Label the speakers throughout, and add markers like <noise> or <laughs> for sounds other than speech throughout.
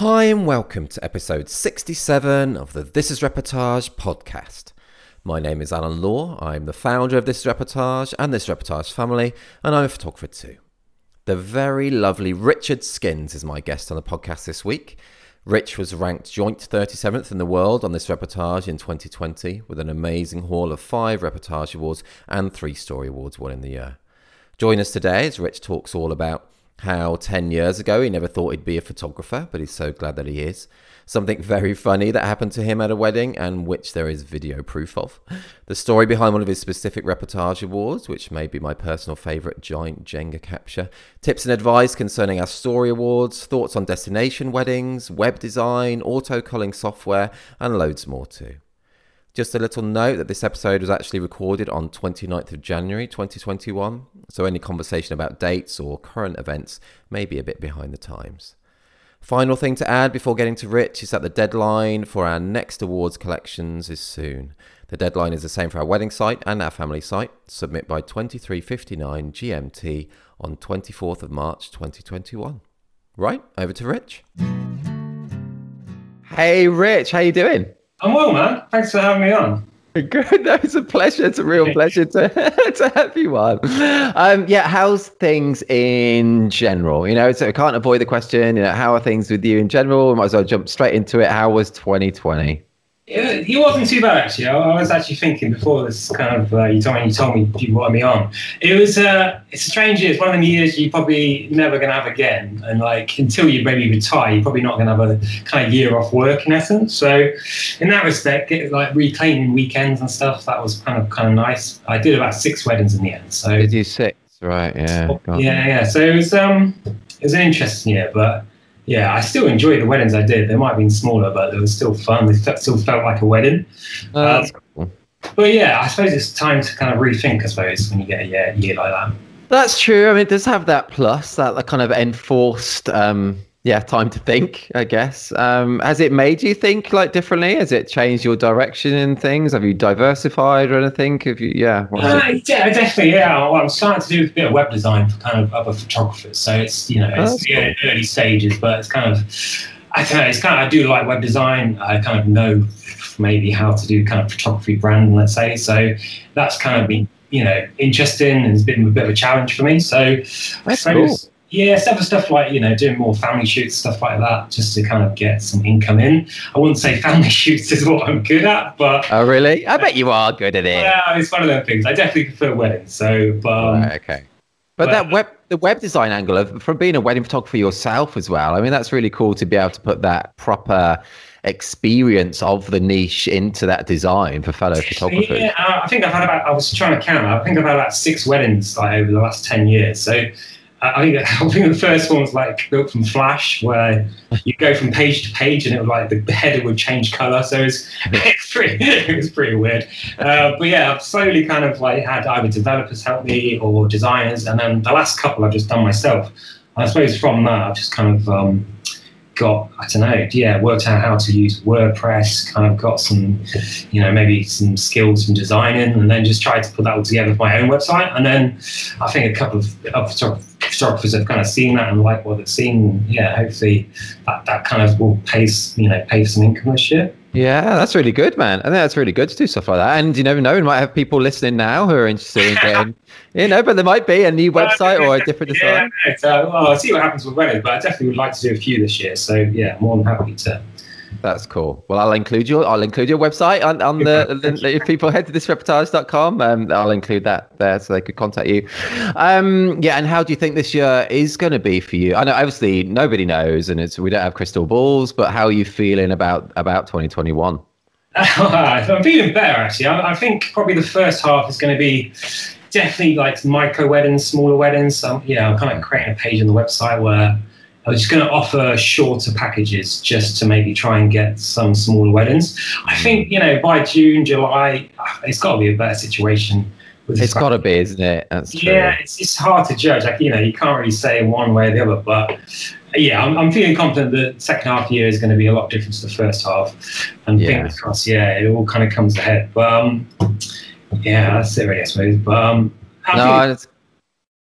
Speaker 1: Hi, and welcome to episode 67 of the This is Reportage podcast. My name is Alan Law. I'm the founder of This is Reportage and This Reportage family, and I'm a photographer too. The very lovely Richard Skins is my guest on the podcast this week. Rich was ranked joint 37th in the world on this reportage in 2020 with an amazing haul of five reportage awards and three story awards won in the year. Join us today as Rich talks all about how 10 years ago he never thought he'd be a photographer, but he's so glad that he is. Something very funny that happened to him at a wedding and which there is video proof of. The story behind one of his specific reportage awards, which may be my personal favourite giant Jenga capture. Tips and advice concerning our story awards, thoughts on destination weddings, web design, auto culling software, and loads more too. Just a little note that this episode was actually recorded on 29th of January 2021, so any conversation about dates or current events may be a bit behind the times. Final thing to add before getting to Rich is that the deadline for our next awards collections is soon. The deadline is the same for our wedding site and our family site. Submit by 23:59 GMT on 24th of March 2021. Right, over to Rich. Hey Rich, how you doing?
Speaker 2: I'm well, man. Thanks for having me on.
Speaker 1: Good. <laughs> No, it's a pleasure. It's a real pleasure to <laughs> to have you on. Um, yeah, how's things in general? You know, so I can't avoid the question. You know, how are things with you in general? We might as well jump straight into it. How was 2020?
Speaker 2: It, it wasn't too bad actually. I, I, was actually thinking before this kind of uh, you told me you told me you wanted me on. It was uh, it's a strange year. It's one of the years you're probably never gonna have again. And like until you maybe retire, you're probably not gonna have a kind of year off work in essence. So in that respect, get, like reclaiming weekends and stuff, that was kind of kind of nice. I did about six weddings in the end. So
Speaker 1: did you six? Right. Yeah.
Speaker 2: Yeah. Yeah. So it was um it was an interesting year, but yeah, I still enjoy the weddings I did. They might have been smaller, but they were still fun. They still felt like a wedding.
Speaker 1: Oh, um, cool.
Speaker 2: But yeah, I suppose it's time to kind of rethink. I suppose when you get a year, year like that.
Speaker 1: That's true. I mean, it does have that plus, that kind of enforced um, yeah, time to think, I guess. Um, has it made you think like differently? Has it changed your direction in things? Have you diversified or anything? Have you, yeah?
Speaker 2: Uh, yeah, definitely. Yeah, well, I'm starting to do a bit of web design for kind of other photographers. So it's you know it's oh, cool. early stages, but it's kind of I don't know. It's kind of I do like web design. I kind of know maybe how to do kind of photography branding, let's say. So that's kind of been you know interesting and it's been a bit of a challenge for me. So
Speaker 1: that's I suppose, cool
Speaker 2: yeah, several stuff like you know doing more family shoots, stuff like that, just to kind of get some income in. I wouldn't say <laughs> family shoots is what I'm good at, but
Speaker 1: oh really? I bet you are good at it.
Speaker 2: Yeah, it's one of those things. I definitely prefer weddings. So, but um,
Speaker 1: right, okay. But, but, that web, the web design angle of from being a wedding photographer yourself as well. I mean, that's really cool to be able to put that proper experience of the niche into that design for fellow photographers.
Speaker 2: Yeah, I think I've had about. I was trying to count. I think I've had about six weddings like over the last ten years. So <laughs> I think the first one was like built from Flash, where you go from page to page, and it was like the header would change color. So it was, <laughs> it's pretty, it was pretty weird. Uh, but yeah, I've slowly kind of like had either developers help me or designers, and then the last couple I've just done myself. I suppose from that, I've just kind of um, got I don't know, yeah, worked out how to use WordPress, kind of got some, you know, maybe some skills from designing, and then just tried to put that all together for my own website. And then I think a couple of, of photographers have kind of seen that and like what they've seen. Yeah, hopefully that, that kind of will pay you know pay some income this year.
Speaker 1: Yeah, that's really good, man. I think that's really good to do stuff like that. And you never know, we might have people listening now who are interested in getting, <laughs> you know, but there might be a new website or a different design.
Speaker 2: Yeah, uh, so, well, I'll see what happens with weddings, but I definitely would like to do a few this year. So yeah, more than happy to
Speaker 1: that's cool. Well, I'll include your I'll include your website on, on the, the if people head to thisreportage.com, um, I'll include that there so they could contact you. Um, yeah, and how do you think this year is going to be for you? I know obviously nobody knows, and it's we don't have crystal balls, but how are you feeling about about 2021? <laughs>
Speaker 2: I'm feeling better actually. I, I think probably the first half is going to be definitely like micro weddings, smaller weddings. Um, yeah, I'm kind of creating a page on the website where I was just going to offer shorter packages just to maybe try and get some smaller weddings. I think, you know, by June, July, it's got to be a better situation.
Speaker 1: It's got to be, isn't it? That's true.
Speaker 2: Yeah, it's, it's hard to judge. Like, you know, you can't really say one way or the other. But yeah, I'm, I'm feeling confident that the second half year is going to be a lot different to the first half. And yeah. fingers crossed, yeah, it all kind of comes ahead. But um, yeah, that's it, really, I suppose. But um,
Speaker 1: no,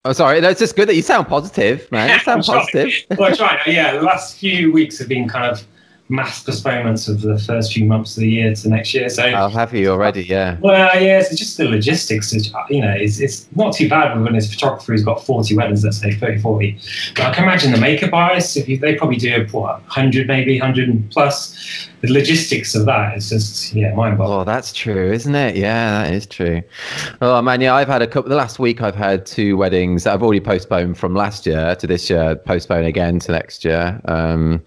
Speaker 1: Oh, sorry. No, it's just good that you sound positive, <laughs> man. You sound positive.
Speaker 2: well, I try. Uh, yeah, the last few weeks have been kind of mass postponements of the first few months of the year to next year. So
Speaker 1: I'll have you already, uh, yeah.
Speaker 2: Well, uh, yeah, it's just the logistics. You know, it's, it's not too bad when his photographer who's got 40 weddings, let's say 30, 40. But I can imagine the makeup artists, if you, they probably do what 100, maybe 100 plus. The logistics of that is just yeah, mind boggling.
Speaker 1: Oh, that's true, isn't it? Yeah, that is true. Oh man, yeah, I've had a couple. The last week, I've had two weddings that I've already postponed from last year to this year. Postpone again to next year. Um,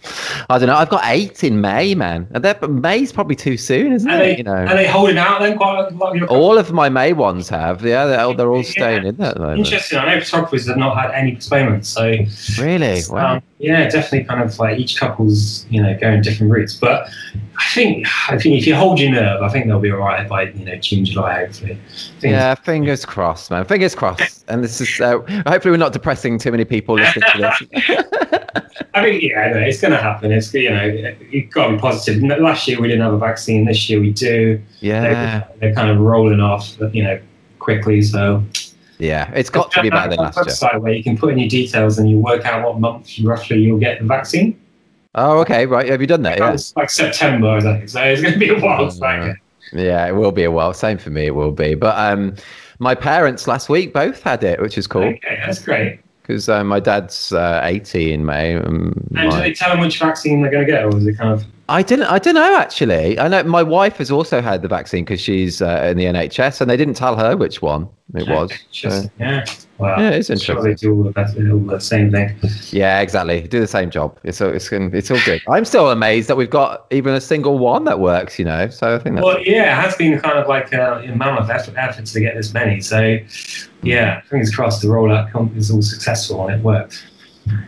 Speaker 1: I don't know. I've got eight in May, man, and but May's probably too soon, isn't
Speaker 2: are
Speaker 1: it?
Speaker 2: They,
Speaker 1: you know,
Speaker 2: are they holding out then? Quite a lot of
Speaker 1: all of my May ones have. Yeah, they're, they're all staying yeah. in there.
Speaker 2: Interesting. I know photographers have not had any postponements. So
Speaker 1: really, wow.
Speaker 2: Um, yeah, definitely. Kind of like each couple's you know going different routes, but I think I think if you hold your nerve, I think they'll be all right by you know June, July, hopefully.
Speaker 1: Yeah, fingers crossed, man. Fingers crossed. And this is uh, hopefully we're not depressing too many people listening to this. <laughs>
Speaker 2: I think yeah, no, it's going to happen. It's you know you've got to be positive. Last year we didn't have a vaccine. This year we do.
Speaker 1: Yeah,
Speaker 2: they're, they're kind of rolling off, you know, quickly. So
Speaker 1: yeah, it's got to be better than last
Speaker 2: website year. Where you can put in your details and you work out what month roughly you'll get the vaccine.
Speaker 1: Oh, okay, right. Have you done that?
Speaker 2: Yeah. It's like September, I think. So it's going to be a while. Uh,
Speaker 1: yeah, it will be a while. Same for me, it will be. But um, my parents last week both had it, which is cool.
Speaker 2: Okay, that's great.
Speaker 1: Because uh, my dad's uh, 80 in May.
Speaker 2: Um, and my... do they tell them which vaccine they're going to get, or is it kind of?
Speaker 1: I didn't. I don't know actually. I know my wife has also had the vaccine because she's uh, in the NHS, and they didn't tell her which one it was. <laughs>
Speaker 2: Just, so. Yeah. Well,
Speaker 1: yeah, it's interesting.
Speaker 2: They do all the, all the same thing.
Speaker 1: Yeah, exactly. Do the same job. It's it's it's all good. I'm still amazed that we've got even a single one that works. You know, so I think. That's
Speaker 2: well, yeah, it has been kind of like a, a mammoth effort, effort to get this many. So, yeah, fingers crossed the rollout is all successful and it works.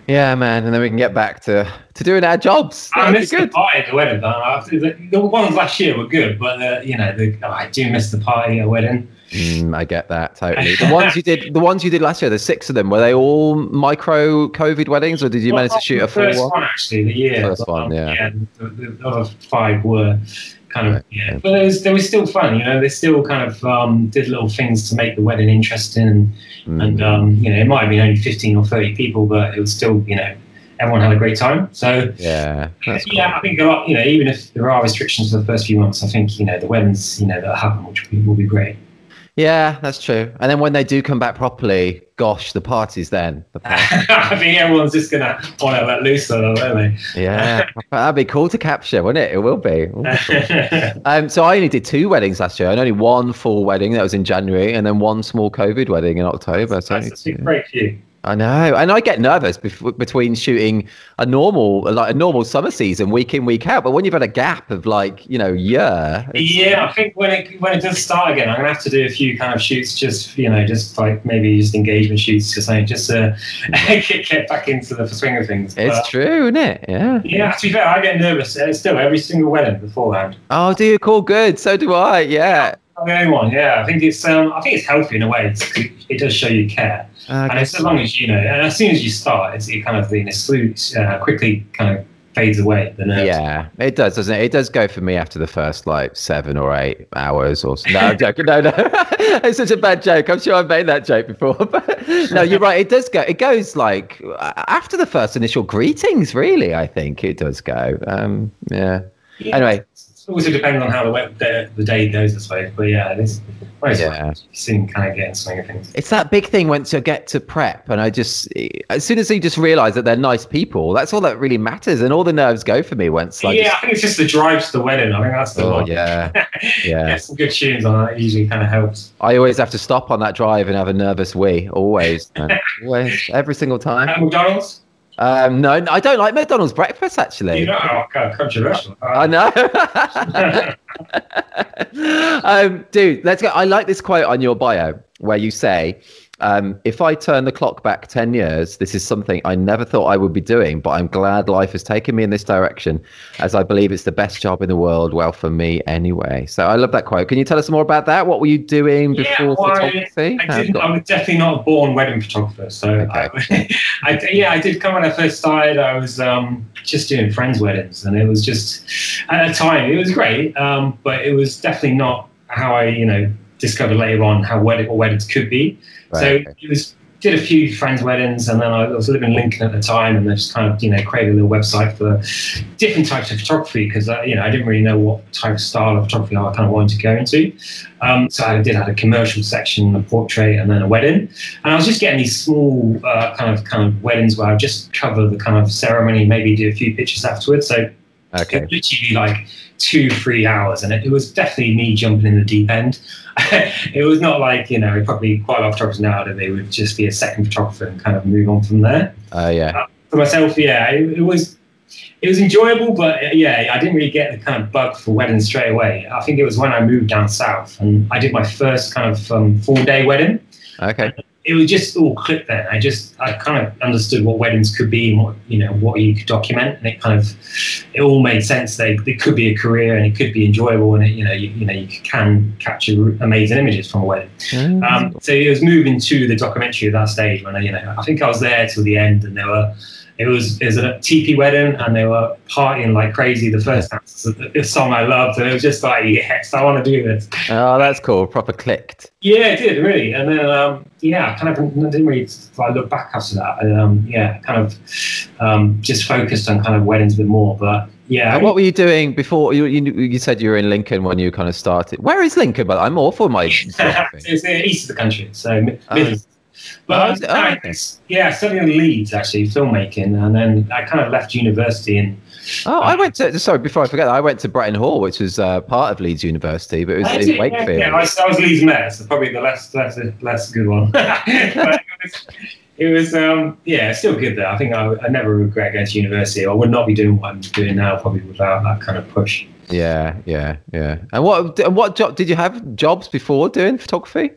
Speaker 1: Yeah, man, and then we can get back to, to doing our jobs.
Speaker 2: I miss good. the party at the wedding. The, the ones last year were good, but uh, you know, the, oh, I do miss the party at a wedding.
Speaker 1: Mm, I get that totally. The ones you did, the ones you did last year, the six of them, were they all micro COVID weddings, or did you well, manage to shoot a full
Speaker 2: first
Speaker 1: one?
Speaker 2: one? Actually, the year
Speaker 1: first one, yeah.
Speaker 2: yeah the, the, other five were kind of right. yeah, but it was, they was still fun. You know, they still kind of um, did little things to make the wedding interesting, and, mm. and um, you know, it might have been only fifteen or thirty people, but it was still you know everyone had a great time. So
Speaker 1: yeah,
Speaker 2: yeah, cool. I think a lot. You know, even if there are restrictions for the first few months, I think you know the weddings you know that happen, which will be, will be great.
Speaker 1: Yeah, that's true. And then when they do come back properly, gosh, the parties then. The <laughs>
Speaker 2: parties. I think everyone's just gonna want to let loose on them, won't
Speaker 1: they? Yeah, <laughs> that'd be cool to capture, wouldn't it? It will be. <laughs> Cool. um, so I only did two weddings last year, and only one full wedding that was in January, and then one small COVID wedding in October.
Speaker 2: So that's a big break for you.
Speaker 1: I know, and I get nervous bef- between shooting a normal, like a normal summer season, week in, week out. But when you've had a gap of like, you know, year.
Speaker 2: Yeah, I think when it when it does start again, I'm gonna have to do a few kind of shoots, just you know, just like maybe just engagement shoots, just like just to <laughs> get, get back into the swing of things.
Speaker 1: It's true, isn't it? Yeah.
Speaker 2: Yeah. To be fair, I get nervous uh, still every single wedding beforehand.
Speaker 1: Oh, do you call good? So do I. Yeah.
Speaker 2: The only one. Yeah, I think it's um, I think it's healthy in a way. It's, it does show you care. Uh, and it's as long as you know, and as soon as you start, it's it kind of you know, uh, quickly kind of fades away. The nerves.
Speaker 1: Yeah, it does, doesn't it? It does go for me after the first like seven or eight hours or so. No, I'm joking. No, no, <laughs> it's such a bad joke. I'm sure I've made that joke before. <laughs> But no, you're right. It does go. It goes like after the first initial greetings. Really, I think it does go. Um, yeah. yeah. Anyway,
Speaker 2: also depends on how the, the, the day goes, I suppose. But yeah, it is. yeah. soon kind of getting swing of things.
Speaker 1: It's that big thing once you get to prep, and I just as soon as you just realise that they're nice people, that's all that really matters, and all the nerves go for me once.
Speaker 2: I yeah, just, I think it's just the drive to the wedding. I think that's the
Speaker 1: oh,
Speaker 2: one.
Speaker 1: Yeah, <laughs> yeah.
Speaker 2: Get some good tunes on that usually kind of helps.
Speaker 1: I always have to stop on that drive and have a nervous wee. Always, always, every single time.
Speaker 2: At McDonald's.
Speaker 1: Um, no, I don't like McDonald's breakfast actually.
Speaker 2: You know, oh, controversial.
Speaker 1: I know. <laughs> <laughs> um, dude, let's go. I like this quote on your bio where you say, um, if I turn the clock back 10 years, this is something I never thought I would be doing, but I'm glad life has taken me in this direction as I believe it's the best job in the world. Well, for me anyway. So I love that quote. Can you tell us more about that? What were you doing before yeah, well, photography?
Speaker 2: I, I, didn't, I, was definitely not a born wedding photographer. So okay. <laughs> I, I, yeah, I did come when I first started. I was um, just doing friends' weddings, and it was just at a time, it was great, um, but it was definitely not how I, you know, discovered later on how wedding or weddings could be. Right. So it was did a few friends' weddings, and then I was living in Lincoln at the time, and I just kind of you know created a little website for different types of photography because uh, you know I didn't really know what type of style of photography I kind of wanted to go into. Um, so I did have a commercial section, a portrait, and then a wedding, and I was just getting these small uh, kind of kind of weddings where I just cover the kind of ceremony, maybe do a few pictures afterwards. So
Speaker 1: Okay.
Speaker 2: it literally like two, three hours, and it, it was definitely me jumping in the deep end. <laughs> it was not like you know probably quite a lot of photographers now that they would just be a second photographer and kind of move on from there.
Speaker 1: Oh yeah.
Speaker 2: For myself, yeah, it, it was it was enjoyable, but uh, yeah, I didn't really get the kind of bug for weddings straight away. I think it was when I moved down south and I did my first kind of um, full day wedding
Speaker 1: Okay.
Speaker 2: It was just all clicked then. I just I kind of understood what weddings could be and what you know what you could document, and it kind of it all made sense. They it could be a career and it could be enjoyable, and it, you know you, you know you can capture amazing images from a wedding. Um, so it was moving to the documentary at that stage when I, you know I think I was there till the end, and there were. It was it was a teepee wedding, and they were partying like crazy. The first a song I loved, and it was just like, yes, I want to do this.
Speaker 1: Oh, that's cool. Proper clicked.
Speaker 2: Yeah, it did really, and then um, yeah, I kind of didn't really like, look back after that. And, um, yeah, kind of um, just focused on kind of weddings a bit more. But yeah,
Speaker 1: And what were you doing before? You, you you said you were in Lincoln when you kind of started. Where is Lincoln? But I'm awful my <laughs>
Speaker 2: it's the east of the country, so. Midlands.
Speaker 1: Oh,
Speaker 2: But
Speaker 1: Oh,
Speaker 2: I-
Speaker 1: okay.
Speaker 2: yeah, studying in Leeds actually, filmmaking, and then I kind of left university and
Speaker 1: Oh, I went to. Sorry, before I forget, I went to Bretton Hall, which was uh, part of Leeds University, but it was
Speaker 2: I
Speaker 1: in
Speaker 2: did,
Speaker 1: Wakefield.
Speaker 2: Yeah, I, was- I was Leeds Met, so probably the less less less good one. <laughs> it was, it was um, yeah, still good though. I think I, I never regret going to university. I would not be doing what I'm doing now probably without that kind of push.
Speaker 1: Yeah, yeah, yeah. And what and what job did you have jobs before doing photography?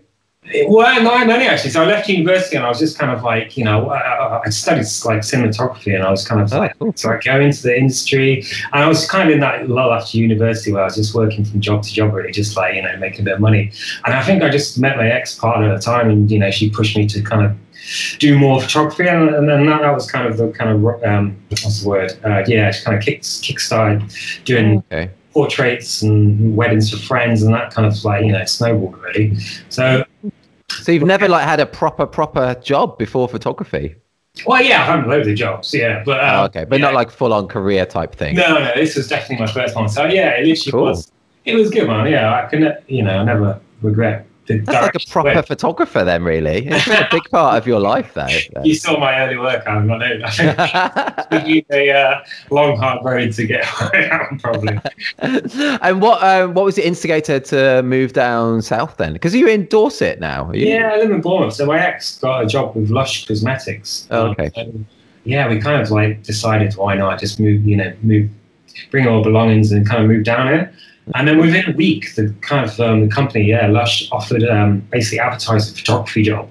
Speaker 2: Well, no, no, actually. So I left university and I was just kind of like, you know, I, I- studied like cinematography and I was kind of
Speaker 1: Oh,
Speaker 2: like,
Speaker 1: cool.
Speaker 2: so I go into the industry and I was kind of in that lull after university where I was just working from job to job, really, just like, you know, making a bit of money. And I think I just met my ex partner at the time and, you know, she pushed me to kind of do more photography and, and then that, that was kind of the kind of, um, what's the word? Uh, yeah, just kind of kick, kick-started doing
Speaker 1: Okay.
Speaker 2: portraits and weddings for friends and that kind of like, you know, snowballed really. So
Speaker 1: So you've never like had a proper proper job before photography?
Speaker 2: Well, yeah, I've had loads of jobs, yeah, but
Speaker 1: Oh,
Speaker 2: um,
Speaker 1: okay, but
Speaker 2: yeah.
Speaker 1: not like full on career type thing.
Speaker 2: no, no. This was definitely my first one, so yeah, it literally
Speaker 1: Cool.
Speaker 2: was. It was good, man. Yeah, I can, you know, I never regret
Speaker 1: That's like a proper
Speaker 2: I went.
Speaker 1: photographer then, really. It's been a <laughs> big part of your life, though.
Speaker 2: You saw my early work, I'm not know. I think <laughs> it took a uh, long, hard road to get <laughs> around, probably.
Speaker 1: and what um, what was the instigator to move down south then? Because you're in Dorset now. Are you?
Speaker 2: Yeah, I live in Bournemouth. So my ex got a job with Lush Cosmetics.
Speaker 1: Oh,
Speaker 2: Um,
Speaker 1: okay.
Speaker 2: so, yeah, we kind of like decided why not just move, you know, move, bring all belongings and kind of move down here. And then within a week, the kind of um, the company, yeah, Lush offered um, basically advertised a photography job.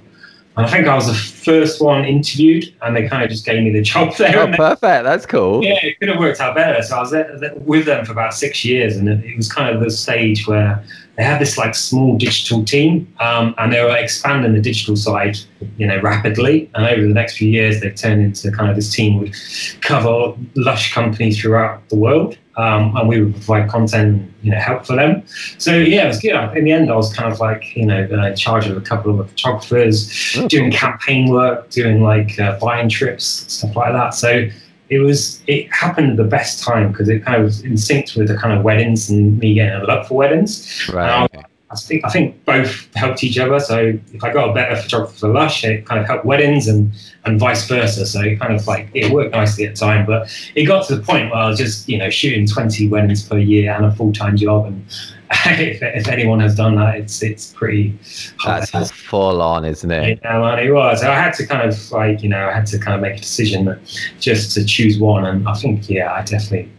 Speaker 2: And I think I was the first one interviewed, and they kind of just gave me the <laughs> job there.
Speaker 1: Oh,
Speaker 2: then-
Speaker 1: perfect. That's cool.
Speaker 2: yeah, it could have worked out better. So I was there, there with them for about six years, and it, it was kind of the stage where they had this like small digital team, um, and they were expanding the digital side, you know, rapidly. And over the next few years, they've turned into kind of this team would cover lush companies throughout the world, um, and we would provide content, you know, help for them. So yeah, it was good. In the end, I was kind of like, you know, in charge of a couple of photographers,
Speaker 1: Oh,
Speaker 2: doing campaign work, doing like uh, buying trips, stuff like that. So it was it happened at the best time because it kind of was in sync with the kind of weddings and me getting a love for weddings.
Speaker 1: Right.
Speaker 2: I think I think both helped each other. So if I got a better photographer for Lush, it kind of helped weddings and and vice versa. So it kind of like it worked nicely at the time. But it got to the point where I was just you know shooting twenty weddings per year and a full time job. And <laughs> if, if anyone has done that, it's it's pretty.
Speaker 1: That's just full on, isn't it?
Speaker 2: Yeah, man, it was. I had to kind of like, you know, I had to kind of make a decision that just to choose one. And I think, yeah, I definitely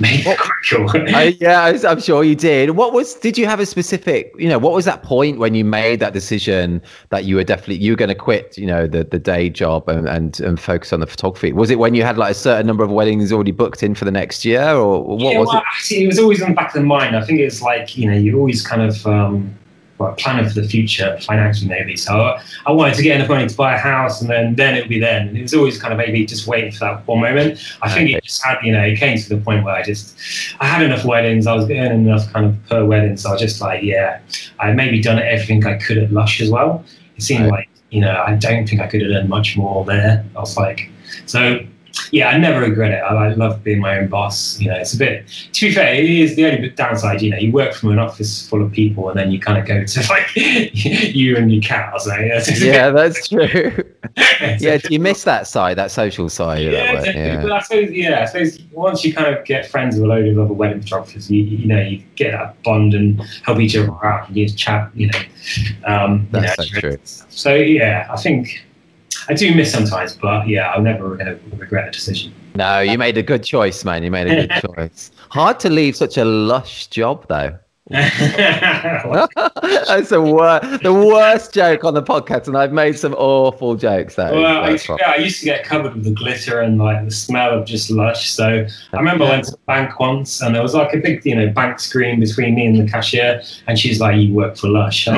Speaker 2: made.
Speaker 1: I, yeah, I I'm sure you did. What was? Did you have a specific? You know, what was that point when you made that decision that you were definitely you were going to quit? You know, the the day job and, and and focus on the photography. Was it when you had like a certain number of weddings already booked in for the next year, or what
Speaker 2: yeah,
Speaker 1: was
Speaker 2: well,
Speaker 1: it?
Speaker 2: Actually, it was always in the back of the mind. I think it's like, you know, you always kind of um, well, planning for the future financially, maybe. So I, I wanted to get enough money to buy a house, and then then it would be then. And it was always kind of maybe just waiting for that one moment. I think it just had, you know, it came to the point where I just, I had enough weddings. I was earning enough kind of per wedding. So I was just like, yeah, I maybe done everything I could at Lush as well. It seemed
Speaker 1: Right.
Speaker 2: like you know, I don't think I could have done much more there. I was like, so yeah, I never regret it. I, I love being my own boss. You know, it's a bit. To be fair, it is the only downside. You know, you work from an office full of people, and then you kind of go to <laughs> like you and your cat or something. <laughs>
Speaker 1: yeah, that's true. <laughs> yeah, do you miss that side, that social side?
Speaker 2: Yeah,
Speaker 1: that
Speaker 2: yeah. But I suppose, yeah, I suppose once you kind of get friends with a load of other wedding photographers, you, you know, you get that bond and help each other out and you chat. You know, um,
Speaker 1: that's
Speaker 2: you
Speaker 1: know, so true.
Speaker 2: So yeah, I think I do miss sometimes, but yeah, I'll never uh, regret a decision.
Speaker 1: No, you made a good choice, man. You made a good <laughs> choice. Hard to leave such a lush job, though. <laughs> That's the worst, the worst joke on the podcast, and I've made some awful jokes. Though.
Speaker 2: Well, I, yeah, I used to get covered with the glitter and like the smell of just lush. So I remember I went to the bank once, and there was like a big, you know, bank screen between me and the cashier, and she's like, "You work for Lush."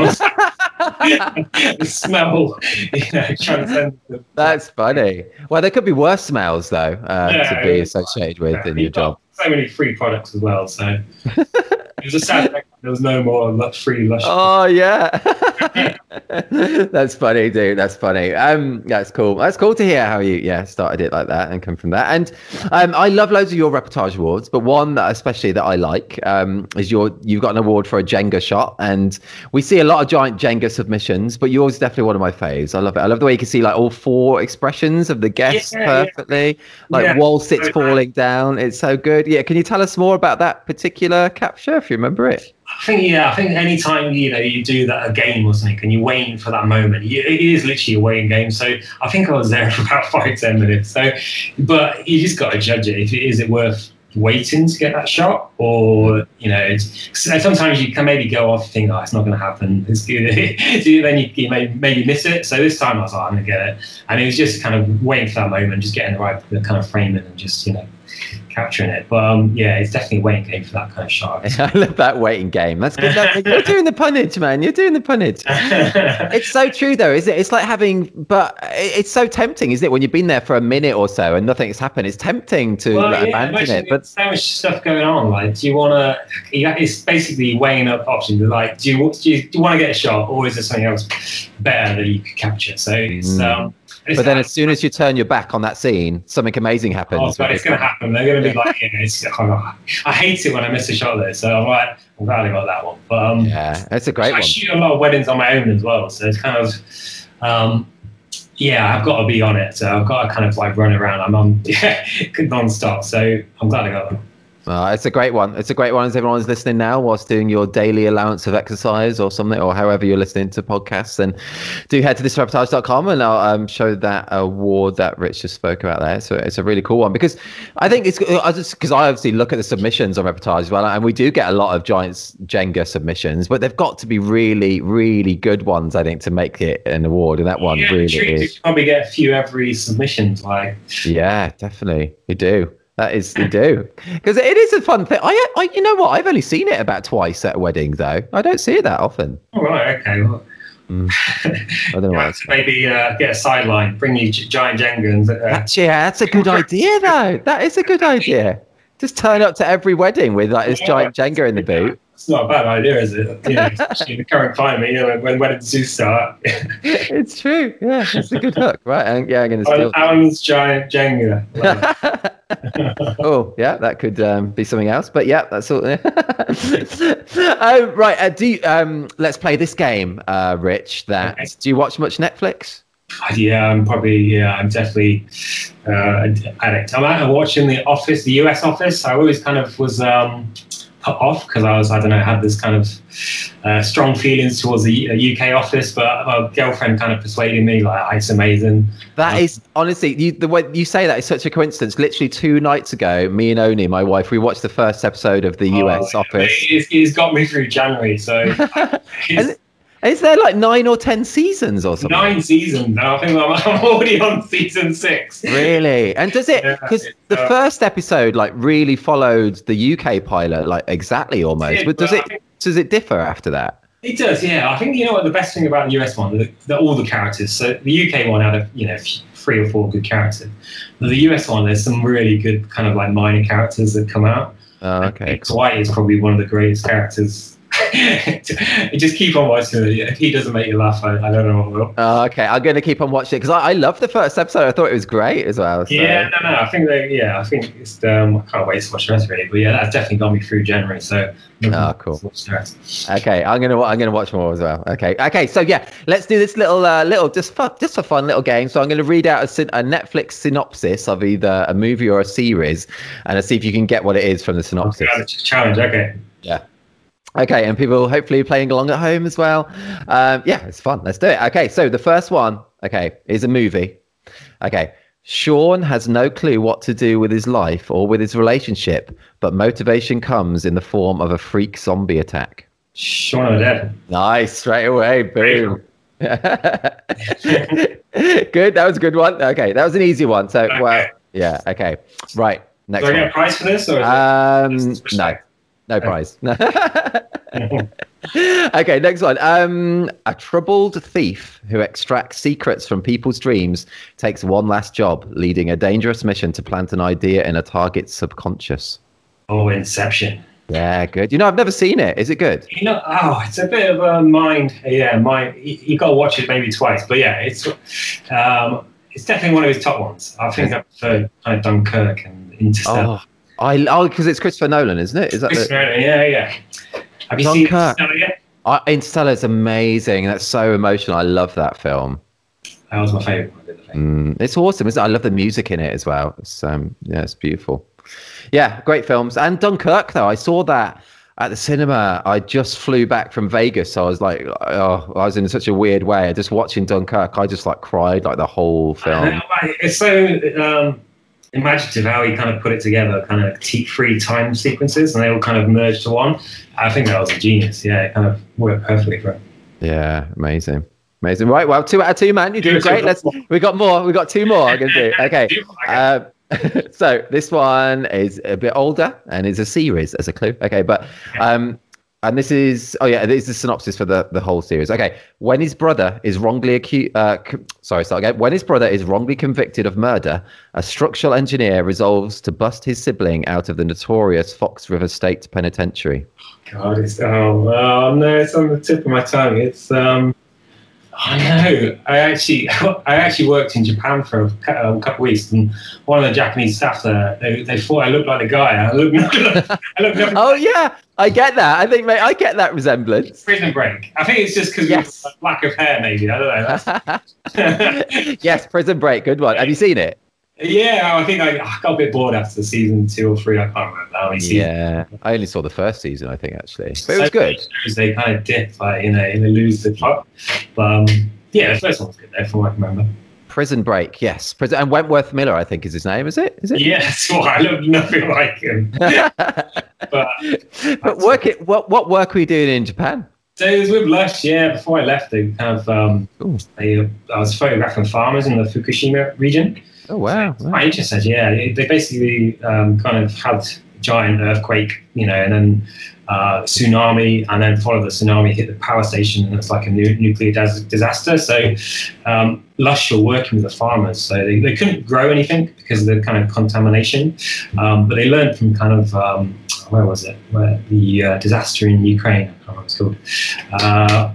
Speaker 2: The smell, you know, transcends. <laughs>
Speaker 1: That's funny. Well, there could be worse smells though uh, yeah, to be associated with yeah, in your job.
Speaker 2: So many free products as well. So <laughs> it was a sad there was no more free lush.
Speaker 1: Oh yeah, <laughs> that's funny, dude. That's funny. Um, that's cool. That's cool to hear how you yeah started it like that and come from that. And um, I love loads of your reportage awards, but one that especially that I like um is your you've got an award for a Jenga shot, and we see a lot of giant Jenga submissions, but yours is definitely one of my faves. I love it. I love the way you can see like all four expressions of the guests yeah, perfectly, yeah. like yeah. wall sits falling down. It's so good. Yeah, can you tell us more about that particular capture you remember it?
Speaker 2: I think yeah, I think anytime you know you do that a game or something and you're waiting for that moment, you, it is literally a waiting game. So I think I was there <laughs> for about five ten minutes. So, but you just got to judge it. If it is it worth waiting to get that shot, or you know, sometimes you can maybe go off and think, oh, it's not going to happen. It's good. <laughs> then you, you may maybe miss it. So this time I was like, I'm going to get it, and it was just kind of waiting for that moment, just getting the right kind of framing and just you know capturing it. But um, yeah, it's definitely a waiting game for that kind of shot. <laughs>
Speaker 1: I love that waiting game. That's good. That's, you're <laughs> doing the punnage, man. You're doing the punnage. <laughs> it's so true, though, isn't it? It's like having, but it's so tempting, isn't it? When you've been there for a minute or so and nothing's happened, it's tempting to well, yeah, abandon it. But there's
Speaker 2: so much stuff going on. Like, do you want to? It's basically weighing up options. Like, do you do you, do you want to get a shot, or is there something else better that you could capture? So it's. Mm. Um,
Speaker 1: but then, as soon as you turn your back on that scene, something amazing happens.
Speaker 2: Oh, but it's going to happen. They're going to be like, you know, it's, I hate it when I miss a shot there. So I'm like, I'm glad I got that one. But um,
Speaker 1: yeah, it's a great
Speaker 2: I
Speaker 1: one. I
Speaker 2: shoot a lot of weddings on my own as well, so it's kind of, um, yeah, I've got to be on it. So I've got to kind of like run around. I'm on yeah, <laughs> non-stop. So I'm glad I got them.
Speaker 1: Uh, it's a great one. It's a great one as everyone's listening now whilst doing your daily allowance of exercise or something, or however you're listening to podcasts. And do head to thisreportage.com and I'll um, show that award that Rich just spoke about there. So it's a really cool one because I think it's because I obviously look at the submissions on reportage as well, and we do get a lot of Giants Jenga submissions, but they've got to be really, really good ones, I think, to make it an award. And that one yeah, really is.
Speaker 2: You probably get a few every submission. Like,
Speaker 1: yeah, definitely. You do. That is to do because it is a fun thing. I, I, you know what? I've only seen it about twice at a wedding, though. I don't see it that often.
Speaker 2: All right. Okay. Well, mm. I don't know. yeah, maybe uh, get a sideline. Bring you giant Jenga.
Speaker 1: Uh, that's, yeah, that's a good <laughs> idea, though. That is a good idea. Just turn up to every wedding with like this giant Jenga in the boot.
Speaker 2: It's not a bad idea, is it? Yeah, <laughs> especially in the current climate, you know, when weddings do start. <laughs>
Speaker 1: it's true. Yeah, it's a good hook, right? And, yeah, I'm going to steal.
Speaker 2: Alan's giant Jenga. <laughs>
Speaker 1: oh, yeah, that could um, be something else. But yeah, that's all. oh, right. Uh, do you, um, let's play this game, uh, Rich. That okay. do you watch much Netflix?
Speaker 2: Yeah, I'm probably yeah, I'm definitely uh, addict. I'm watching The Office, the US Office. I always kind of was um, put off because I was I don't know had this kind of uh, strong feelings towards the UK office, but my girlfriend kind of persuaded me like it's amazing.
Speaker 1: That um, is honestly you, the way you say that is such a coincidence. Literally two nights ago, me and Oni, my wife, we watched the first episode of the US oh, Office.
Speaker 2: It's, it's got me through January, so. <laughs>
Speaker 1: Is there like nine or ten seasons or something?
Speaker 2: Nine seasons. I think I'm, <laughs> I'm already on season six.
Speaker 1: Really? And does it? Because yeah, the uh, first episode like really followed the UK pilot like exactly almost. but does it? Does it differ after that?
Speaker 2: It does. Yeah. I think you know what the best thing about the US one, the, all the characters. So the UK one had a you know three or four good characters. But the US one, there's some really good kind of like minor characters that come out.
Speaker 1: Oh, okay.
Speaker 2: Dwight is probably one of the greatest characters <laughs> just keep on watching it. If he doesn't make you laugh, I, I don't know what will.
Speaker 1: Oh, okay, I'm going to keep on watching it because I, I love the first episode. I thought it was great as well. So.
Speaker 2: Yeah, no, no. I think they, yeah, I think it's. Um, I can't wait to watch the rest really, but yeah, that's definitely got me through January. So.
Speaker 1: Oh, cool. Okay, I'm gonna I'm gonna watch more as well. Okay, okay. So yeah, let's do this little uh, little just fun, just a fun little game. So I'm gonna read out a, a Netflix synopsis of either a movie or a series, and let's see if you can get what it is from the synopsis.
Speaker 2: Okay, challenge. Okay.
Speaker 1: Yeah. Okay, and people hopefully playing along at home as well. Um, yeah, it's fun. Let's do it. Okay, so the first one, okay, is a movie. Okay, Shaun has no clue what to do with his life or with his relationship, but motivation comes in the form of a freak zombie attack.
Speaker 2: Shaun of the Dead.
Speaker 1: Nice, straight away. Boom. <laughs> good. That was a good one. Okay, that was an easy one. So, okay. well, yeah. Okay, right. Next.
Speaker 2: Do I get a prize for this? Or
Speaker 1: um, no, no prize. <laughs> <laughs> okay, next one. Um, a troubled thief who extracts secrets from people's dreams takes one last job, leading a dangerous mission to plant an idea in a target's subconscious.
Speaker 2: Oh, Inception.
Speaker 1: Yeah, good. You know, I've never seen it. Is it good?
Speaker 2: You know, oh, it's a bit of a mind. Yeah, mind. You, you got to watch it maybe twice, but yeah, it's um, it's definitely one of his top ones. I think I prefer kind of Dunkirk and Interstellar.
Speaker 1: Oh, I oh, because it's Christopher Nolan, isn't it? Is that
Speaker 2: Christopher Nolan? Yeah, yeah. Have you seen Interstellar yet?
Speaker 1: Uh, Interstellar is amazing. That's so emotional. I love that film.
Speaker 2: That was my favorite.
Speaker 1: Mm, it's awesome. Isn't it? I love the music in it as well. It's um, yeah, it's beautiful. Yeah, great films. And Dunkirk, though, I saw that at the cinema. I just flew back from Vegas, so I was like, oh, I was in such a weird way. Just watching Dunkirk, I just like cried like the whole film.
Speaker 2: It's so um, imaginative how he kind of put it together, kind of three time sequences, and they all kind of merged to one. I think that was a genius. Yeah, it kind of worked perfectly for him.
Speaker 1: Yeah, amazing. Amazing. Right. Well, two out of two, man. You're doing great. Let's. We got more. We got two more. I can do. <laughs> Okay. Uh, <laughs> so this one is a bit older and is a series as a clue. Okay, but um, and this is oh yeah, this is the synopsis for the the whole series. Okay, when his brother is wrongly accused, uh, sorry, start again. When his brother is wrongly convicted of murder, a structural engineer resolves to bust his sibling out of the notorious Fox River State Penitentiary.
Speaker 2: God, it's oh, oh no, it's on the tip of my tongue. It's um, I know. I actually, <laughs> I actually worked in Japan for a, um, couple of weeks, and one of the Japanese staff there, they, they thought I looked like a guy. I look, <laughs>
Speaker 1: I look <laughs> oh yeah, I get that. I think, mate, I get that resemblance.
Speaker 2: Prison Break. I think it's just because yes. of lack of hair, maybe. I don't
Speaker 1: know. yes, Prison Break. Good one. Have you seen it?
Speaker 2: Yeah, I think I, I, got a bit bored after season two or three. I can't remember how many seasons.
Speaker 1: Yeah, I only saw the first season, I think, actually, but it was good.
Speaker 2: They kind of dip, like you know, they lose the plot. But um, yeah, the first one was good, though, from what I can remember.
Speaker 1: Prison Break, yes. Prison, and Wentworth Miller, I think, is his name. Is it? Is it?
Speaker 2: Yes. <laughs> Well, I look nothing like him. <laughs> but
Speaker 1: but work it. What what work were you doing in Japan?
Speaker 2: So it was with Lush, yeah. Before I left, they kind of um, they, I was photographing farmers in the Fukushima region.
Speaker 1: Oh wow!
Speaker 2: Wow. Quite interesting, yeah. They basically um, kind of had giant earthquake, you know, and then uh, tsunami, and then follow the tsunami hit the power station, and it's like a nu- nuclear dis- disaster. So um, Lush were working with the farmers, so they, they couldn't grow anything because of the kind of contamination, um, but they learned from kind of um, where was it? Where the uh, disaster in Ukraine? I can't remember what it's called. Uh,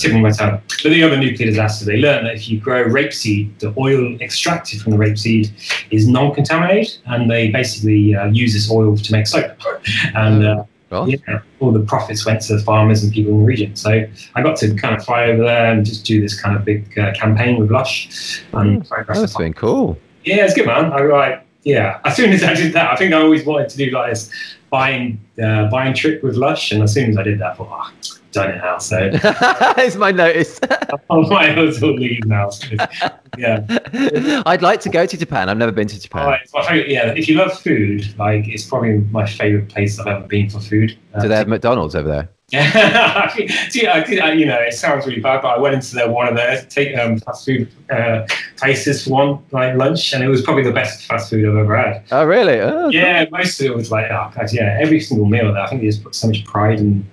Speaker 2: tipping my tongue. But the other nuclear disaster, they learned that if you grow rapeseed, the oil extracted from the rapeseed is non-contaminated, and they basically uh, use this oil to make soap. <laughs> And uh, well. yeah, all the profits went to the farmers and people in the region. So I got to kind of fly over there and just do this kind of big uh, campaign with Lush. And
Speaker 1: mm, that's been cool.
Speaker 2: Yeah, it's good, man. I like. Yeah, as soon as I did that, I think I always wanted to do like this buying uh, buying trip with Lush, and as soon as I did that, I thought, oh, done it now. So
Speaker 1: it's my notice.
Speaker 2: I might as well leave now. yeah, <laughs>
Speaker 1: I'd like to go to Japan. I've never been to Japan.
Speaker 2: Oh, favorite, yeah, if you love food, like it's probably my favorite place I've ever been for food.
Speaker 1: Do they uh, have McDonald's over there?
Speaker 2: Yeah, <laughs> See, I, I, you know, it sounds really bad, but I went into their, one of their take um, fast food uh, places for one like lunch, and it was probably the best fast food I've ever had.
Speaker 1: Oh, really? Oh,
Speaker 2: yeah, most of it was like, oh, God, yeah, every single meal. There, I think they just put so much pride and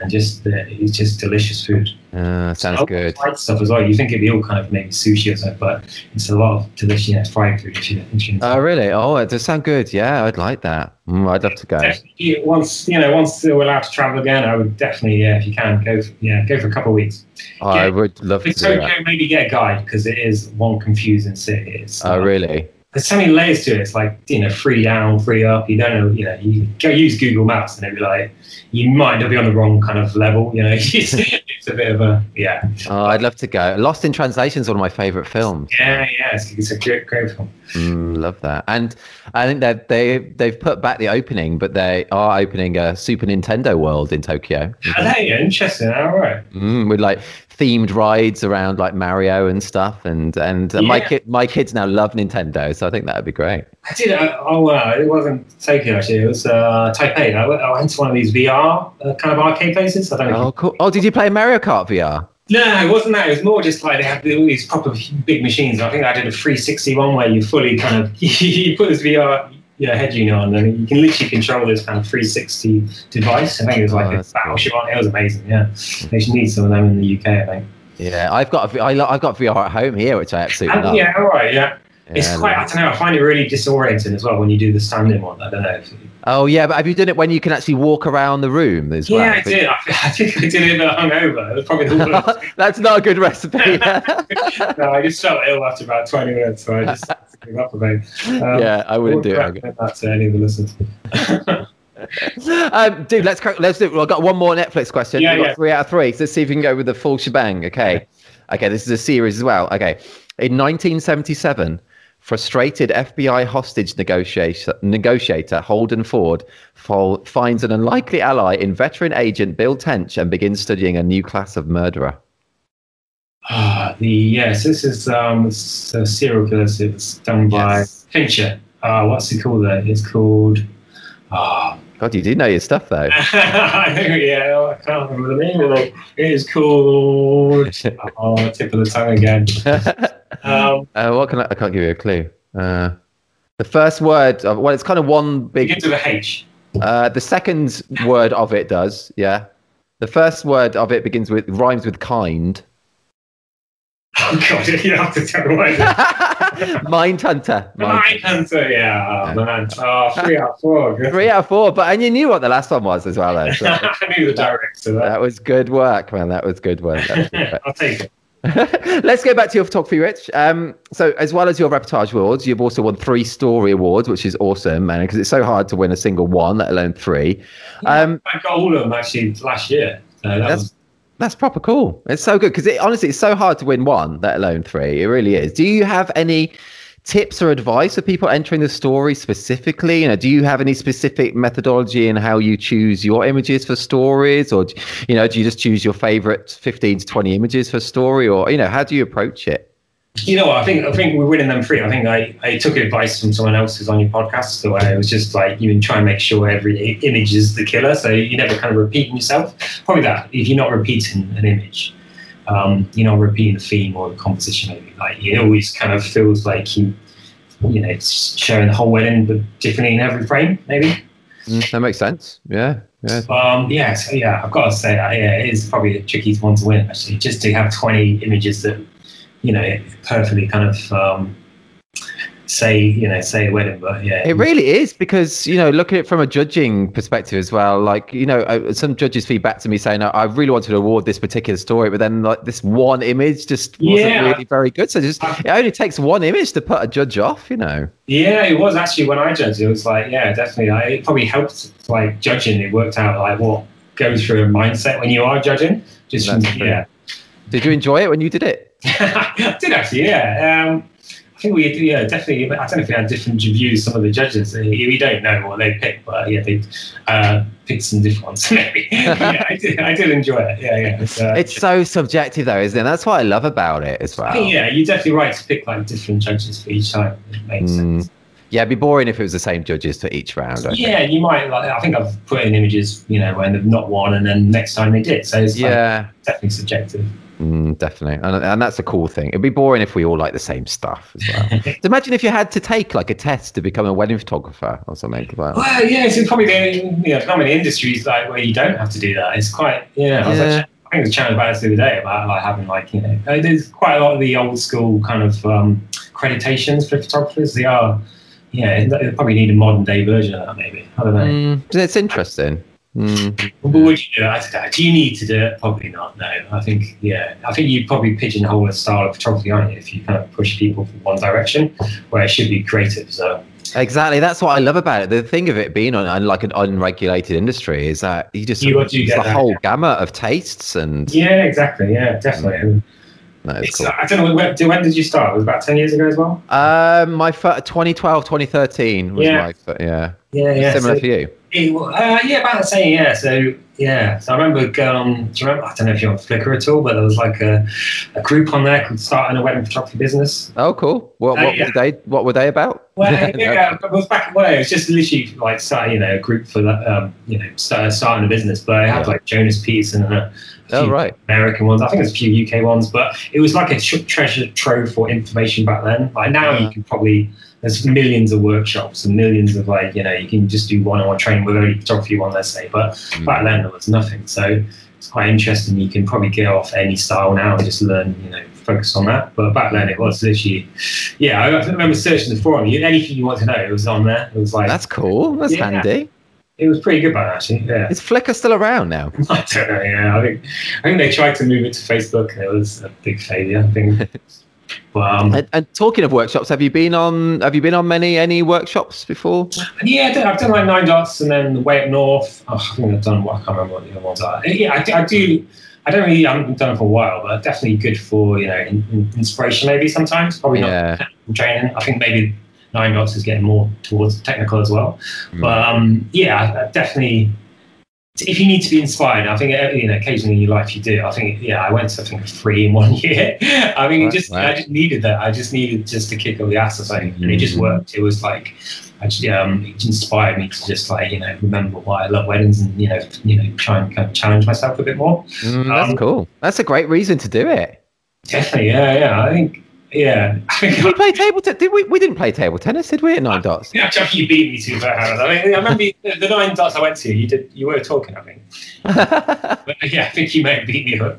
Speaker 2: and just uh, it's just delicious food.
Speaker 1: Uh, sounds good.
Speaker 2: Fried stuff as well. You think it'd be all kind of maybe sushi or something, but it's a lot of delicious you know, fried food. If you're interested.
Speaker 1: Oh, really? Oh, it does sound good. Yeah, I'd like that. Mm, I'd love to go.
Speaker 2: Definitely, once you know, once we're allowed to travel again, I would definitely, yeah, if you can, go. For, yeah, go for a couple of weeks.
Speaker 1: Oh, I would love to
Speaker 2: It's
Speaker 1: do
Speaker 2: maybe get a guide because it is one confusing city. It's
Speaker 1: Oh, really?
Speaker 2: there's so many layers to it. It's like you know, free down, free up. You don't know. You know, you go use Google Maps and it'd be like you might not be on the wrong kind of level. You know, <laughs> a bit of a yeah,
Speaker 1: Oh, I'd love to go. Lost in Translation is one of my favorite films.
Speaker 2: yeah, yeah. It's, it's a great, great film.
Speaker 1: Mm, love that. And I think that they they've put back the opening, but they are opening a Super Nintendo World in Tokyo.
Speaker 2: Hey, interesting. All right.
Speaker 1: Mm, with like themed rides around like Mario and stuff, and and uh, my
Speaker 2: Yeah.
Speaker 1: kid my kids now love Nintendo, so I think that would be great.
Speaker 2: I did. Uh, oh wow! It wasn't Tokyo actually. It was uh, Taipei. I went, I went to one of these VR uh, kind of arcade places. I don't know.
Speaker 1: Oh, cool. Oh, did you play Mario Kart VR?
Speaker 2: No, it wasn't that. It was more just like they had all these proper big machines. I think I did a 360 one where you fully kind of <laughs> you put this VR you know, head unit on and you can literally control this kind of 360 device. I think it was
Speaker 1: Oh,
Speaker 2: like a
Speaker 1: that's cool.
Speaker 2: on it. It was amazing. Yeah, they should need some of them in the UK. I think.
Speaker 1: Yeah, I've got a V- I lo- I've got VR at home here, which I absolutely
Speaker 2: And,
Speaker 1: love.
Speaker 2: yeah, all right. Yeah, it's
Speaker 1: Yeah,
Speaker 2: quite. I don't know. I find it really disorienting as well when you do the standing one. I don't know. If,
Speaker 1: Oh yeah, but have you done it when you can actually walk around the room as well?
Speaker 2: yeah, I did. I, I think I did it hungover. It was probably <laughs> the.
Speaker 1: That's not a good recipe. <laughs> <laughs>
Speaker 2: no, I just felt ill after about 20 minutes, so I just gave up it. Um,
Speaker 1: yeah, I wouldn't do it.
Speaker 2: that to any of the listeners.
Speaker 1: um, dude, let's let's do. it. Well, I've got one more Netflix question.
Speaker 2: Yeah, yeah.
Speaker 1: three out of three. So let's see if we can go with the full shebang. Okay, okay. This is a series as well. Okay, in 1977, frustrated FBI hostage negotiator, negotiator Holden Ford finds an unlikely ally in veteran agent Bill Tench and begins studying a new class of murderer.
Speaker 2: Ah, the yes, this is um, it's a serial killer. It's done by
Speaker 1: Yes.
Speaker 2: Fincher. Uh, what's it called? There, it's called. Ah,
Speaker 1: God, you do know your stuff though. <laughs>
Speaker 2: Yeah, I can't remember the name of it. It is called. <laughs> Oh, tip of the tongue again. <laughs> Um,
Speaker 1: uh, what can I? I can't give you a clue. Uh, the first word. Of, well, it's kind of one big.
Speaker 2: begins with a H.
Speaker 1: Uh, the second word of it does, yeah. The first word of it begins with rhymes with kind. <laughs>
Speaker 2: Oh God, you have to tell me. <laughs>
Speaker 1: Mind hunter.
Speaker 2: Mind Hunter, yeah, oh, man. Oh, three out of four. <laughs>
Speaker 1: Three out of four, but and you knew what the last one was as well. Though, so
Speaker 2: I knew the director. That.
Speaker 1: that was good work, man. That was good work. Was good.
Speaker 2: I'll take it.
Speaker 1: Let's go back to your photography, Rich. Um, so, as well as your reportage awards, you've also won three story awards, which is awesome, man. Because it's so hard to win a single one, let alone three. Um,
Speaker 2: I got all of them actually last year. So that was,
Speaker 1: that's proper cool. It's so good because it honestly it's so hard to win one, let alone three. It really is. Do you have any tips or advice for people entering the story specifically? You know, do you have any specific methodology in how you choose your images for stories, or you know, do you just choose your favorite fifteen to twenty images for story, or you know, how do you approach it?
Speaker 2: You know what? I think I think we're winning them free. I think I, I took advice from someone else who's on your podcast. So it was just like you try and make sure every image is the killer. So you're never kind of repeating yourself. Probably that if you're not repeating an image, um, you're not repeating the theme or the composition. Maybe like it always kind of feels like you you know it's showing the whole wedding but differently in every frame. Maybe.
Speaker 1: Mm, that makes sense. Yeah, yeah.
Speaker 2: Um, yeah, so yeah, I've got to say that yeah, it is probably the trickiest one to win. Actually, just to have twenty images that you know perfectly kind of um, say you know say a wedding, but yeah,
Speaker 1: It really is because you know, look at it from a judging perspective as well. Like you know, uh, some judges feed back to me saying, "I really wanted to award this particular story, but then like this one image just wasn't
Speaker 2: Yeah.
Speaker 1: really very good." So just it only takes one image to put a judge off, you know.
Speaker 2: yeah, it was actually when I judged. It was like yeah, definitely. I, it probably helped like judging. It worked out like what goes through a mindset when you are judging. Just from,
Speaker 1: That's true.
Speaker 2: yeah,
Speaker 1: Did you enjoy it when you did it?
Speaker 2: I <laughs> did actually, yeah. Um, I think we, yeah, definitely. I don't know if we had different views. Some of the judges, we don't know what they picked, but yeah, they uh, picked some different ones. <laughs> Maybe. yeah, I did. I did enjoy it. Yeah, yeah. It's, uh,
Speaker 1: It's so subjective, though, isn't it? That's what I love about it as well.
Speaker 2: yeah, you're definitely right to pick like different judges for each time. It makes
Speaker 1: Mm.
Speaker 2: sense.
Speaker 1: Yeah, it'd be boring if it was the same judges for each round. I think.
Speaker 2: Yeah, you might. Like, I think I've put in images, you know, when they've not won, and then next time they did. So it's like,
Speaker 1: Yeah,
Speaker 2: definitely subjective.
Speaker 1: Mm, definitely, and, and that's a cool thing. It'd be boring if we all like the same stuff as well. <laughs> So imagine if you had to take like a test to become a wedding photographer or something. Well,
Speaker 2: Well, yeah, it's probably the you know, not many industries like where you don't have to do that. It's quite yeah. I, was
Speaker 1: Yeah.
Speaker 2: I think I was chatting about this the other day about like having like you know there's quite a lot of the old school kind of um, accreditations for photographers. They are yeah they probably need a modern day version of that maybe. I don't know.
Speaker 1: Mm, it's interesting. Mm.
Speaker 2: But would you do it? Do you need to do it? Probably not. No. I think yeah. I think you probably pigeonhole a style of photography, aren't you? If you kind of push people from one direction, where it should be creative. So
Speaker 1: Exactly. That's what I love about it. The thing of it being on, like an unregulated industry is that you just
Speaker 2: You
Speaker 1: sort
Speaker 2: do get
Speaker 1: the
Speaker 2: that,
Speaker 1: whole
Speaker 2: yeah.
Speaker 1: gamut of tastes and
Speaker 2: yeah, exactly. Yeah, definitely.
Speaker 1: It's
Speaker 2: It's,
Speaker 1: cool.
Speaker 2: I don't know when, when did you start? It was about ten years ago as well.
Speaker 1: Um, my fir- 2012, 2013 was
Speaker 2: Yeah.
Speaker 1: my yeah.
Speaker 2: Yeah, yeah.
Speaker 1: Similar
Speaker 2: so-
Speaker 1: for you.
Speaker 2: It, uh, yeah, about the same. Yeah, so yeah, so I remember going on. Do you remember? I don't know if you're on Flickr at all, but there was like a, a group on there called Starting a Wedding Photography Business.
Speaker 1: Oh, cool. What
Speaker 2: Uh,
Speaker 1: what
Speaker 2: yeah.
Speaker 1: were they? What were they about?
Speaker 2: Well, <laughs> yeah, it was back. Well, it was just literally like you know, a group for um, you know start, starting a business. But I had like Jonas Peterson and a, a
Speaker 1: Oh,
Speaker 2: few
Speaker 1: right.
Speaker 2: American ones. I think there's a few UK ones, but it was like a treasure trove for information back then. Like now,
Speaker 1: Yeah.
Speaker 2: you can probably there's millions of workshops and millions of like you know you can just do one-on-one training with only photography one, let's say. But
Speaker 1: Mm.
Speaker 2: back then there was nothing, so it's quite interesting. You can probably get off any style now and just learn, you know, focus on that. But back then it was literally, yeah. I remember searching the forum. You, anything you want to know, it was on there. It was like
Speaker 1: That's cool. That's
Speaker 2: Yeah.
Speaker 1: handy.
Speaker 2: it was pretty good back actually. Yeah.
Speaker 1: Is Flickr still around now? <laughs>
Speaker 2: I don't know. Yeah, I think I think they tried to move it to Facebook and it was a big failure. I think. <laughs> but um,
Speaker 1: And, and talking of workshops, have you been on? Have you been on many any workshops before?
Speaker 2: yeah, I I've done like nine dots and then the way up north. Oh, I think I've done. what I can't remember what the other ones are. Yeah, I, do- I do. I don't really. I haven't done it for a while, but definitely good for you know in, in- inspiration maybe sometimes. Probably not
Speaker 1: Yeah.
Speaker 2: technical training. I think maybe nine dots is getting more towards technical as well.
Speaker 1: Mm.
Speaker 2: But um, yeah, I- I definitely. If you need to be inspired, I think uh, you know occasionally in your life you do. I think yeah, I went to I think three in one <laughs> year. I mean,
Speaker 1: Right,
Speaker 2: just
Speaker 1: right.
Speaker 2: I just needed that. I just needed just to kick up the ass or something, and it just
Speaker 1: Mhm.
Speaker 2: worked. It was like I just, um, it inspired me to just like you know remember why I love weddings and you know you know try and kind of challenge myself a bit more.
Speaker 1: Mm, that's
Speaker 2: Um,
Speaker 1: cool. That's a great reason to do it.
Speaker 2: Definitely, yeah, yeah. I think yeah,
Speaker 1: Did <laughs> we play table? Te- did we? We didn't play table tennis, did we? At nine dots.
Speaker 2: Yeah, Jeff, you beat me to that. I, mean, I remember you- the nine dots I went to. You did. You were talking, I think. <laughs> But yeah, I think you may have beat me. But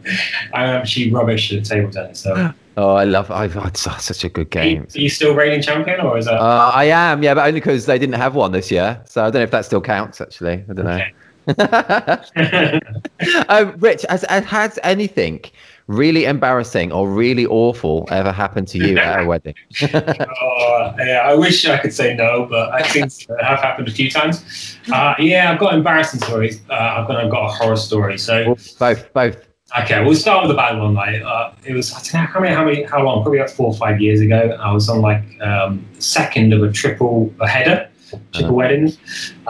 Speaker 2: I'm actually rubbish at table tennis. So, <gasps>
Speaker 1: oh, I love. I've had such a good
Speaker 2: are you,
Speaker 1: game.
Speaker 2: are you still reigning champion, or is that?
Speaker 1: Uh, I am, yeah, but only because they didn't have one this year, so I don't know if that still counts. Actually, I don't know. <laughs> um, Rich, has, has has anything really embarrassing or really awful ever happened to you at a <laughs> wedding?
Speaker 2: oh, yeah, I wish I could say no, but I think it have happened a few times. Uh, yeah, I've got embarrassing stories. Uh, I've got I've got a horror story. So
Speaker 1: both, both.
Speaker 2: Okay, we'll start with the bad one. Like, uh, it was I don't know how many, how many, how long? Probably about four or five years ago. I was on like um, second of a triple a header, triple weddings,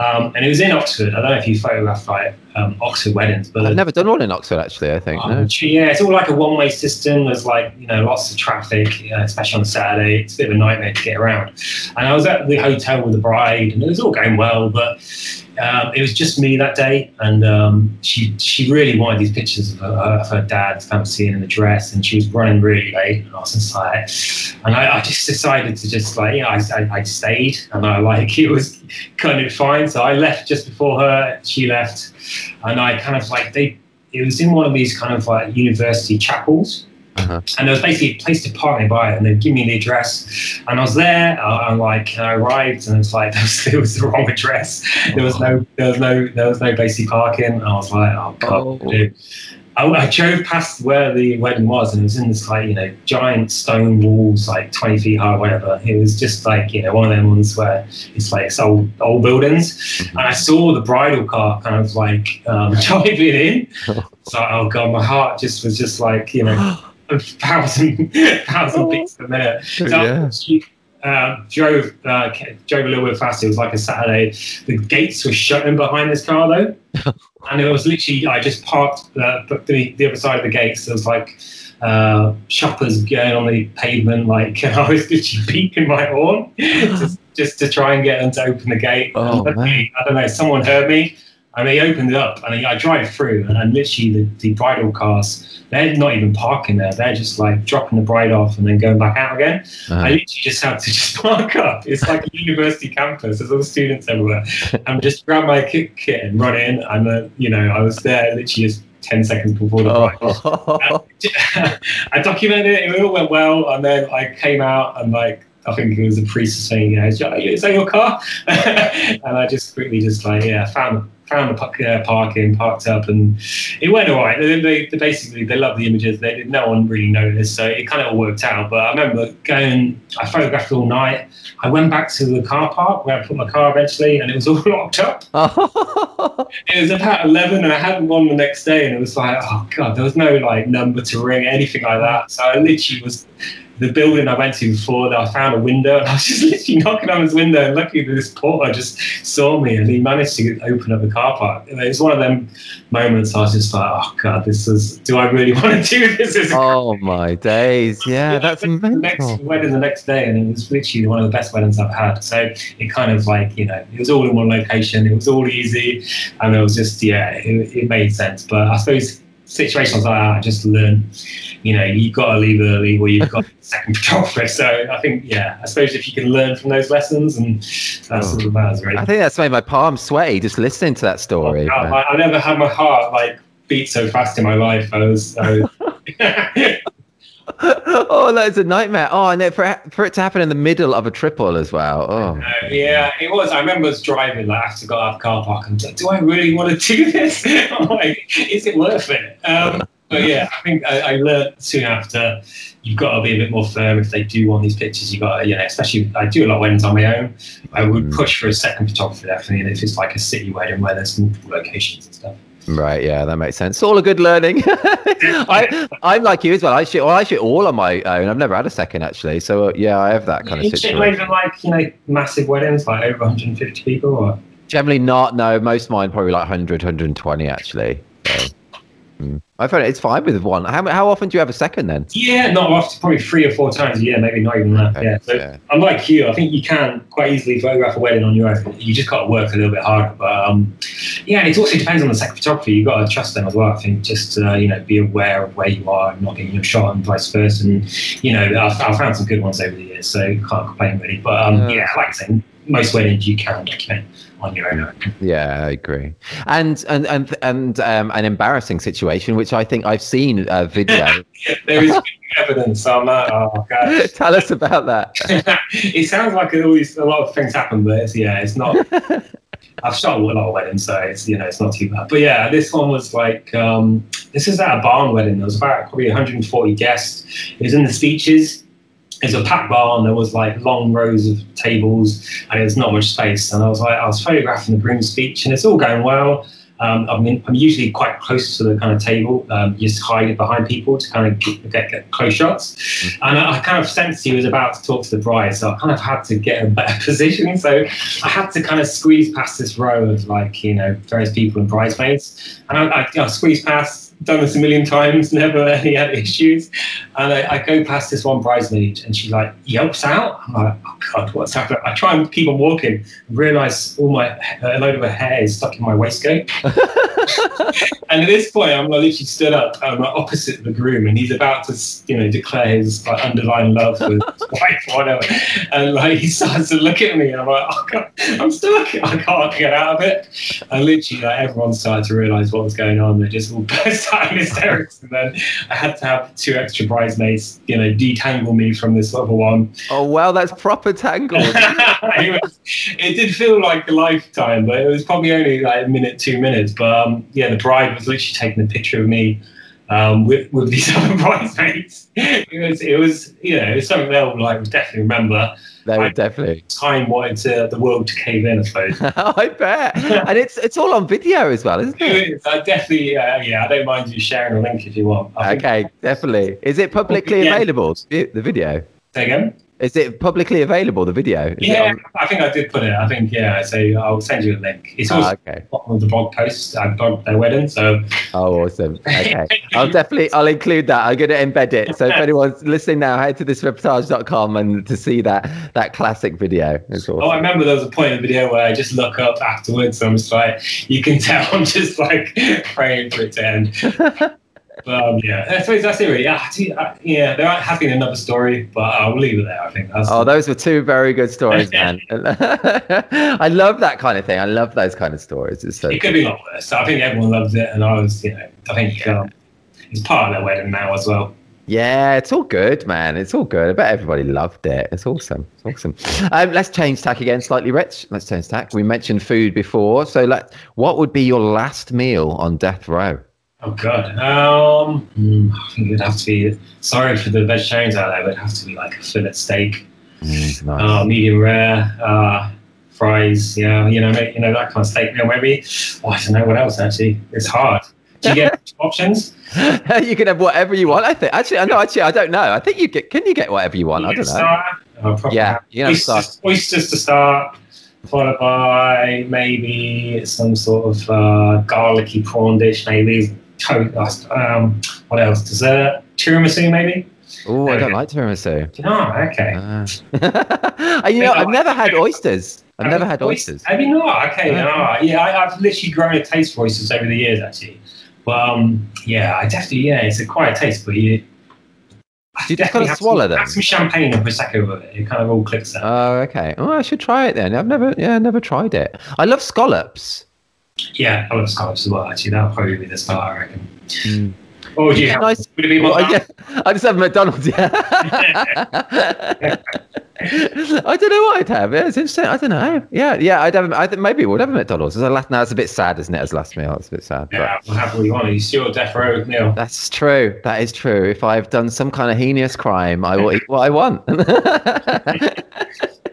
Speaker 2: um, and it was in Oxford. I don't know if you photographed like um, Oxford weddings, but
Speaker 1: I've never done one in Oxford, actually. I think.
Speaker 2: um,
Speaker 1: No.
Speaker 2: yeah, it's all like a one-way system. There's like you know lots of traffic, uh, especially on Saturday. It's a bit of a nightmare to get around. And I was at the hotel with the bride, and it was all going well, but um, it was just me that day. And um, she she really wanted these pictures of her, of her dad seeing in the dress, and she was running really late. And I was like, and I, I just decided to just like you know I, I, I stayed, and I like <laughs> it was kind of fine. So I left just before her. She left and I kind of like they. It was in one of these kind of like university chapels,
Speaker 1: Uh-huh.
Speaker 2: and there was basically a place to park nearby, and they'd give me the address, and I was there. uh, I'm like, and I arrived, and it's like <laughs> it was the wrong address. There was no, there was no, there was no basic parking. I was like, oh god.
Speaker 1: Oh.
Speaker 2: I, I drove past where the wedding was, and it was in this like you know giant stone walls, like twenty feet high, whatever. It was just like you know one of them ones where it's like it's old old buildings, and I saw the bridal car kind of like um, <laughs> driving in. So oh god, my heart just was just like you know <gasps> a thousand <laughs> thousand beats a minute. So
Speaker 1: Yeah.
Speaker 2: she uh, drove uh, drove a little bit faster. It was like a Saturday. The gates were shutting behind this car though, <laughs> and it was literally I just parked uh, the the other side of the gates. There was like. Uh, shoppers going on the pavement, like <laughs> I was literally beeping my horn <laughs> just, just to try and get them to open the gate.
Speaker 1: Oh, man.
Speaker 2: I don't know. Someone heard me, and they opened it up, and I drive through, and, and literally the, the bridal cars, they're not even parking there. They're just like dropping the bride off and then going back out again. I
Speaker 1: Uh,
Speaker 2: literally just had to <laughs> just park up. It's like a university campus. There's all the students everywhere. And just grab my kit, kit and run in. And, uh, you know, I was there literally just ten seconds before the bride.
Speaker 1: Oh. <laughs>
Speaker 2: I documented it. It all went well, and then I came out and like I think it was the priest saying, "Yeah, is that your car?" <laughs> and I just quickly just like yeah found found uh, parking, parked up, and it went all right. They, they, they basically they love the images. They did no one really noticed, so it kind of all worked out. But I remember going. I photographed all night. I went back to the car park where I put my car eventually, and it was <laughs> all locked up. <laughs> It was about eleven, and I hadn't won the next day, and it was like, oh god, there was no like number to ring, anything like that. So I literally was the building I went to before, that I found a window and I was <laughs> just literally knocking on his window. And luckily, this porter just saw me and he managed to open up the car park. And it was one of them moments I was just like, oh God, this is, do I really <laughs> want to do this? this
Speaker 1: oh my days. Yeah, <laughs> that's
Speaker 2: the next wedding the next day and it was literally one of the best weddings I've had. So it kind of like, you know, it was all in one location. It was all easy and it was just, yeah, it, it made sense. But I suppose situations like that, I just learn, you know, you've got to leave early or you've got <laughs> second photographer. So I think, yeah, I suppose if you can learn from those lessons, and that's
Speaker 1: Oh.
Speaker 2: all that matters, really.
Speaker 1: I think that's made my palms sweaty just listening to that story.
Speaker 2: Oh, I, I, I never had my heart like beat so fast in my life. I was, I was <laughs> <laughs> <laughs>
Speaker 1: oh, that's a nightmare. Oh, and for it- for it to happen in the middle of a triple as well. Oh,
Speaker 2: Uh, yeah, it was. I remember us driving like after got out of the car park and like, do I really want to do this? <laughs> I'm like, is it worth it? Um, but yeah, I think I, I learned soon after you've got to be a bit more firm if they do want these pictures. You've got to, you know, especially I do a lot of weddings on my own. I would
Speaker 1: Mm.
Speaker 2: push for a second photographer definitely, and if it's like a city wedding where there's multiple locations and stuff.
Speaker 1: Right. Yeah, that makes sense. It's all a good learning. <laughs> I, I'm like you as well. I shoot. Well, I shoot all on my own. I've never had a second actually. So uh, yeah, I have that kind
Speaker 2: you
Speaker 1: of
Speaker 2: check
Speaker 1: situation.
Speaker 2: even like you know massive weddings like over 150 people or
Speaker 1: Generally not. No, most of mine probably like 100, 120 actually. So, mm. I find it's fine with one. How how often do you have a second then?
Speaker 2: Yeah, not often, probably three or four times a year, maybe not even that.
Speaker 1: Okay,
Speaker 2: Yeah. So
Speaker 1: yeah.
Speaker 2: unlike you, I think you can quite easily photograph a wedding on your own. You just got to work a little bit harder. But um, yeah, and it also depends on the second photographer. You've got to trust them as well. I think just uh, you know be aware of where you are and not getting your shot and vice versa. And you know I've, I've found some good ones over the years, so can't complain really. But um,
Speaker 1: Yeah.
Speaker 2: yeah, like I say, most weddings you can document on your own.
Speaker 1: Yeah, I agree. And and and and um, an embarrassing situation, which I think I've seen a video. <laughs>
Speaker 2: there is <laughs> evidence on that. Oh god. <laughs>
Speaker 1: Tell us about that.
Speaker 2: it sounds like always a lot of things happen, but it's, yeah, it's not. I've shot a lot of weddings, so it's you know it's not too bad. But yeah, this one was like um, this is at a barn wedding. There was about probably 140 guests. It was in the speeches. It was a packed barn. There was like long rows of tables, and there's not much space. And I was like, I was photographing the groom's speech, and it's all going well. Um, I mean, I'm usually quite close to the kind of table, um, just hide it behind people to kind of get, get, get close shots. And I, I kind of sensed he was about to talk to the bride, so I kind of had to get a better <laughs> position. So I had to kind of squeeze past this row of like, you know, various people and bridesmaids. And I, I, I squeezed past, done this a million times, <laughs> never any issues. And I, I go past this one bridesmaid and she like yelps out. I'm like, oh God, what's happening? I try and keep on walking and realize all my, a load of her hair is stuck in my waistcoat. <laughs> And at this point, I'm like, literally stood up. I'm opposite the groom, and he's about to, you know, declare his like underlying love for his <laughs> wife or whatever. And like, he starts to look at me, and I'm like, oh God, I'm stuck. <laughs> I can't get out of it. And literally, like, everyone started to realise what was going on. They just all <laughs> burst out in hysterics, and then I had to have two extra bridesmaids, you know, detangle me from this other one.
Speaker 1: Oh well, that's proper tangled.
Speaker 2: it, was, it did feel like a lifetime, but it was probably only like a minute, two minutes. But um, yeah, the bride was literally taking a picture of me um, with with these <laughs> other bridesmaids. It was, it was, you know, it's something they'll like definitely remember.
Speaker 1: They would definitely.
Speaker 2: Time wanted to, the world to cave in, I suppose. <laughs>
Speaker 1: I bet. And it's it's all on video as well, isn't it? <laughs>
Speaker 2: It is. I definitely, uh, yeah, I don't mind you sharing a link if you want. I
Speaker 1: Okay, definitely. Is it publicly
Speaker 2: Yeah.
Speaker 1: available? The the video.
Speaker 2: Say again?
Speaker 1: Is it publicly available? The video. Is
Speaker 2: Yeah,
Speaker 1: on-
Speaker 2: I think I did put it. I think, yeah, so I'll send you a link. It's also
Speaker 1: Ah, okay.
Speaker 2: on the blog post at blog their wedding, so
Speaker 1: Oh, awesome. Okay. I'll definitely, I'll include that. I'm going to embed it. So if anyone's listening now, head to thisreportage.com and to see that, that classic video. Awesome.
Speaker 2: Oh, I remember there was a point in the video where I just look up afterwards. And I'm just like, you can tell I'm just like praying for it to end. <laughs> um, yeah, I suppose that's it. Really. Yeah, I do- I- yeah, there has been another story, but I'll leave it there. I think that's.
Speaker 1: Oh, those were two very good stories, <laughs> man. <laughs> I love that kind of thing. I love those kind of stories. It's so
Speaker 2: it could be a lot worse. I think everyone loves it, and I was, you know, I think um, it's part of their wedding now as well.
Speaker 1: Yeah, it's all good, man. It's all good. I bet everybody loved it. It's awesome. It's awesome. Um, let's change tack again slightly, Rich. Let's change tack. We mentioned food before. So, let, what would be your last meal on death row?
Speaker 2: Oh God, um, hmm, I think it'd have to be. Sorry for the vegetarians out there, but it'd have to be like a fillet steak,
Speaker 1: nice.
Speaker 2: uh, medium rare, uh, fries. Yeah, you know, you know that kind of steak meal. Maybe. Oh, I don't know what else. Actually, it's hard. Do you get <laughs> options? <laughs>
Speaker 1: you can have whatever you want. I think. Actually, I know. Actually, I don't know. I think you get. Can you get whatever you want? I don't know.
Speaker 2: starter.
Speaker 1: Yeah, you have
Speaker 2: oysters, oysters to start, followed by maybe some sort of uh, garlicky prawn dish, maybe. To- Um, what else? Dessert, tiramisu, maybe.
Speaker 1: Oh, I don't like tiramisu.
Speaker 2: Know? Okay. <laughs>
Speaker 1: Uh, you know, I've never had oysters. I've never had oysters.
Speaker 2: Have you not? Okay,
Speaker 1: Yeah.
Speaker 2: no. Yeah, I, I've literally grown a taste for oysters over the years, actually. But um, yeah, I definitely yeah, it's a quiet taste, but you. I
Speaker 1: You just
Speaker 2: definitely
Speaker 1: gotta
Speaker 2: have
Speaker 1: swallow
Speaker 2: some,
Speaker 1: them.
Speaker 2: Have some champagne or prosecco with it. It kind of all clicks out.
Speaker 1: Oh, okay. Oh, I should try it then. I've never, yeah, never tried it. I love scallops.
Speaker 2: Yeah, I love scallops as well. Actually, that'll probably be the start, I reckon.
Speaker 1: Mm.
Speaker 2: You
Speaker 1: Yeah, nice.
Speaker 2: Would it be
Speaker 1: Well, yeah, I just have McDonald's. Yeah. <laughs> I don't know what I'd have. Yeah, it's interesting. I don't know. Yeah, yeah. I'd have. I think maybe we'd have McDonald's. As a last, now it's a bit sad, isn't it? As last meal, it's a bit sad. But
Speaker 2: Yeah, we'll have what you want. It's your death row meal.
Speaker 1: that's true. That is true. If I've done some kind of heinous crime, I will eat what I want. <laughs>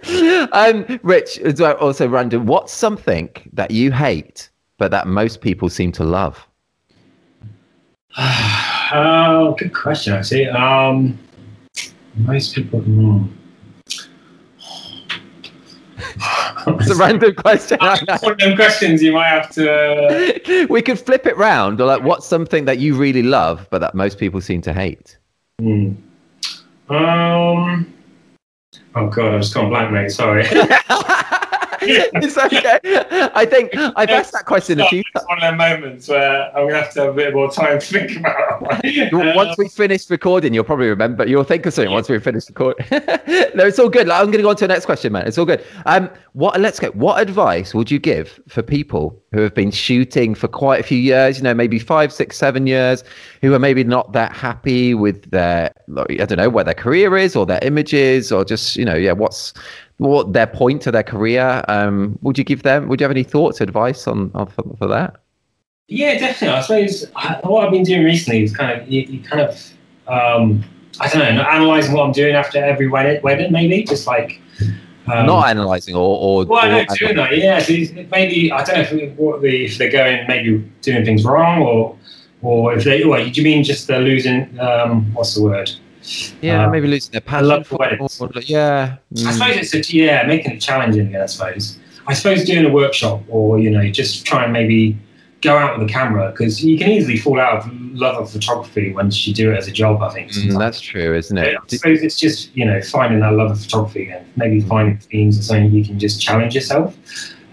Speaker 1: <laughs> um, Rich, also random. What's something that you hate but that most people seem to love? <sighs>
Speaker 2: Oh, good question, actually. Um, most people. Hmm. <laughs>
Speaker 1: It's a random question. I <laughs> know.
Speaker 2: It's one of them questions you might have to. <laughs>
Speaker 1: we could flip it round or like what's something that you really love but that most people seem to hate
Speaker 2: Hmm. Um. Oh god, I've just gone blank, mate. Sorry. <laughs>
Speaker 1: it's okay i think i've asked that question a few
Speaker 2: times. one of them moments where I'm gonna have to have a bit more time to think about. it. <laughs>
Speaker 1: once we finish recording you'll probably remember you'll think of something once we finish recording <laughs> no it's all good Like, i'm going to go on to the next question man it's all good um what let's go what advice would you give for people who have been shooting for quite a few years you know maybe five six seven years who are maybe not that happy with their i don't know where their career is or their images or just you know yeah what's what their point to their career um would you give them would you have any thoughts advice on, on for, for that
Speaker 2: Yeah, definitely. I suppose I- what I've been doing recently is kind of you, you kind of um, I don't know, analysing what I'm doing after every wedding, wedding maybe just like um,
Speaker 1: not analyzing or or,
Speaker 2: Well, I
Speaker 1: or
Speaker 2: know doing that. Yeah, so maybe I don't know if, what the, if they're going maybe doing things wrong or or if they. Well, do you mean just they're losing? Um, what's the word?
Speaker 1: Yeah
Speaker 2: uh,
Speaker 1: maybe losing their
Speaker 2: I
Speaker 1: passion
Speaker 2: love
Speaker 1: for
Speaker 2: weddings.
Speaker 1: or- yeah
Speaker 2: I
Speaker 1: mm.
Speaker 2: suppose it's a, yeah, making it challenging. I suppose. I suppose doing a workshop or you know just try and maybe go out with a camera because you can easily fall out of love of photography once you do it as a job. I think.
Speaker 1: Mm, that's true isn't it
Speaker 2: I suppose it's just you know finding that love of photography and maybe finding themes or something you can just challenge yourself.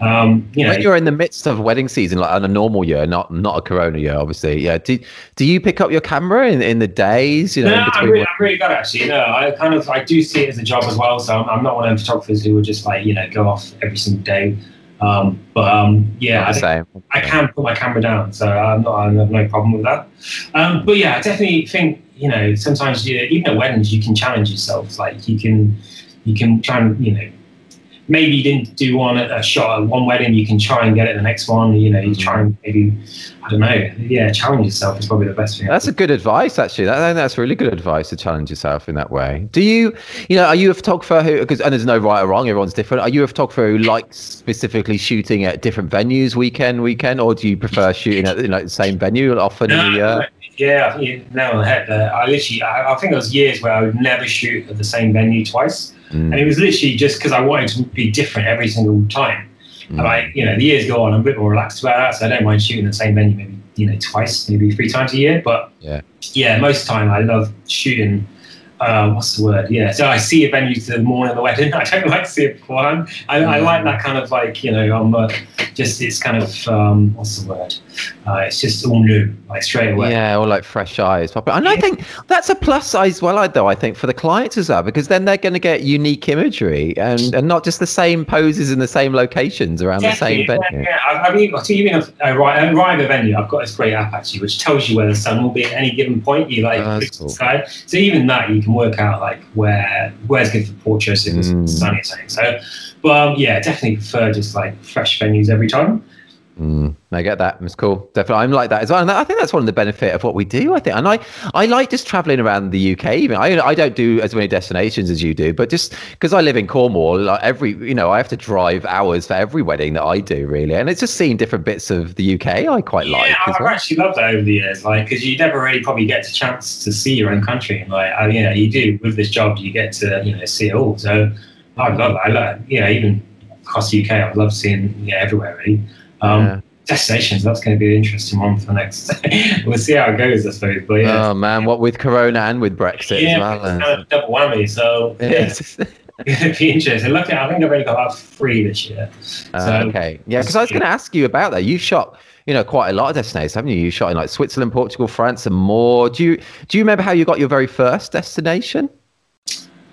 Speaker 2: Um, you know,
Speaker 1: when you're in the midst of wedding season, like on a normal year, not not a Corona year, obviously. Yeah. Do do you pick up your camera in, in the days? You know,
Speaker 2: no, I'm really, I'm really good actually. No, I kind of I do see it as a job as well. So I'm, I'm not one of them photographers who would just like you know go off every single day. Um, but um, yeah, I. I can put my camera down, so I'm not I have no problem with that. Um, but yeah, I definitely think you know sometimes you, even at weddings you can challenge yourself. Like you can you can try and you know maybe you didn't do one at a shot at one wedding, you can try and get it at the next one. You know, you mm-hmm. try and maybe I don't know. Yeah, challenge yourself is probably the best thing.
Speaker 1: That's a good advice, actually. That, I think that's really good advice to challenge yourself in that way. Do you, you know, are you a photographer who, because, and there's no right or wrong, everyone's different. Are you a photographer who likes specifically shooting at different venues weekend, weekend, or do you prefer shooting at, you know, the same venue often in the year?
Speaker 2: Yeah, you nailed on the head there. I literally, I, I think there was years where I would never shoot at the same venue twice.
Speaker 1: Mm.
Speaker 2: And it was literally just because I wanted to be different every single time.
Speaker 1: Mm.
Speaker 2: And I, you know, the years go on, I'm a bit more relaxed about that, so I don't mind shooting the same venue maybe, you know, twice, maybe three times a year. But
Speaker 1: Yeah.
Speaker 2: yeah, most of the time I love shooting uh, what's the word? Yeah, so I see a venue to the morning of the wedding. <laughs> I don't like to see it beforehand. I, I like that kind of like you know, I'm uh, just it's kind of um, what's the word? Uh, it's just all new, like straight away.
Speaker 1: Yeah, or like fresh eyes. And I think that's a plus size well, I, though. I think for the clients as well, because then they're going to get unique imagery and, and not just the same poses in the same locations around Definitely, the same venue.
Speaker 2: Yeah, yeah. I, I mean, so you mean a, a, arrive a venue? I've got this great app actually, which tells you where the sun will be at any given point. You like oh, cool. sky, so even that you can work out like where where's good for portraits if it's mm. sunny something. So, but um, yeah, definitely prefer just like fresh venues every time.
Speaker 1: Mm, I get that. It's cool. Definitely, I'm like that as well. And I think that's one of the benefit of what we do. I think, and I, I like just traveling around the UK. Even I, I don't do as many destinations as you do, but just because I live in Cornwall, like every, you know, I have to drive hours for every wedding that I do, really. And it's just seeing different bits of the UK. I quite
Speaker 2: yeah,
Speaker 1: like.
Speaker 2: Yeah, I've well. actually loved that over the years, like because you never really probably get a chance to see your own country, and like, I, you know, you do with this job, you get to, you know, see it all. So I love it. I love, you know, even across the UK, I love seeing, you know, everywhere really. Um, yeah destinations. That's going to be an interesting one for next. <laughs> we'll see how it goes, I suppose. But yeah.
Speaker 1: Oh man, what with Corona and with Brexit
Speaker 2: yeah,
Speaker 1: as well.
Speaker 2: Kind of double whammy. So yeah. <laughs> It'd be interesting. Look, I think I've only got about three this year.
Speaker 1: Uh, okay, yeah, because I was going to ask you about that. You shot, you know, quite a lot of destinations, haven't you? You shot in like Switzerland, Portugal, France, and more. Do you do you remember how you got your very first destination?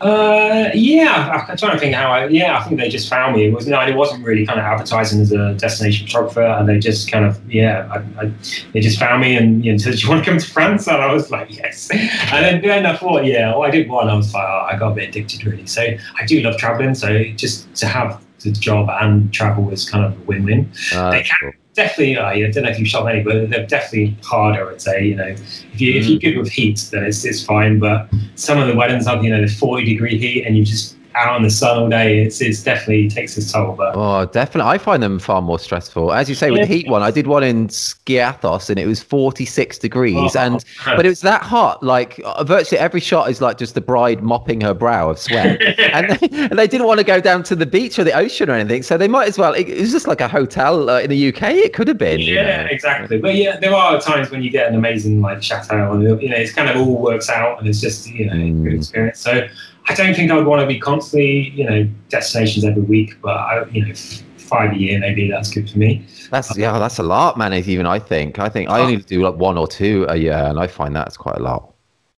Speaker 2: Uh, yeah, I'm trying to think how I. Yeah, I think they just found me. It was no, it wasn't really kind of advertising as a destination photographer, and they just kind of yeah, I, I, they just found me and you know, <laughs> said, "Do you want to come to France?" And I was like, "Yes." And then, then I thought, yeah, well, I did one. I was like, oh, I got a bit addicted really. So I do love traveling. So just to have the job and travel was kind of a win-win. Uh, they can, cool definitely, uh, I don't know if you've shot many, but they're definitely harder. I'd say, you know, if you if you're mm. good with heat, then it's it's fine. But some of the weddings have you know the 40 degree heat, and you just out in the sun all day, it's, it's definitely takes its toll. But
Speaker 1: oh, definitely, I find them far more stressful. As you say, with yeah. the heat one, I did one in Skiathos, and it was forty six degrees, oh, and but it was that hot. Like uh, virtually every shot is like just the bride mopping her brow of sweat, <laughs> and, they, and they didn't want to go down to the beach or the ocean or anything, so they might as well. It, it was just like a hotel uh, in the UK. It could have been.
Speaker 2: Yeah,
Speaker 1: you know?
Speaker 2: exactly. But yeah, there are times when you get an amazing like chateau, and you know, it's kind of all works out, and it's just you know, mm. good experience. So. I don't think I would want to be constantly, you know, destinations every week, but I, you know, five a year maybe that's good for me.
Speaker 1: That's yeah, that's a lot, man. Even I think I think I only do like one or two a year, and I find that's quite a lot.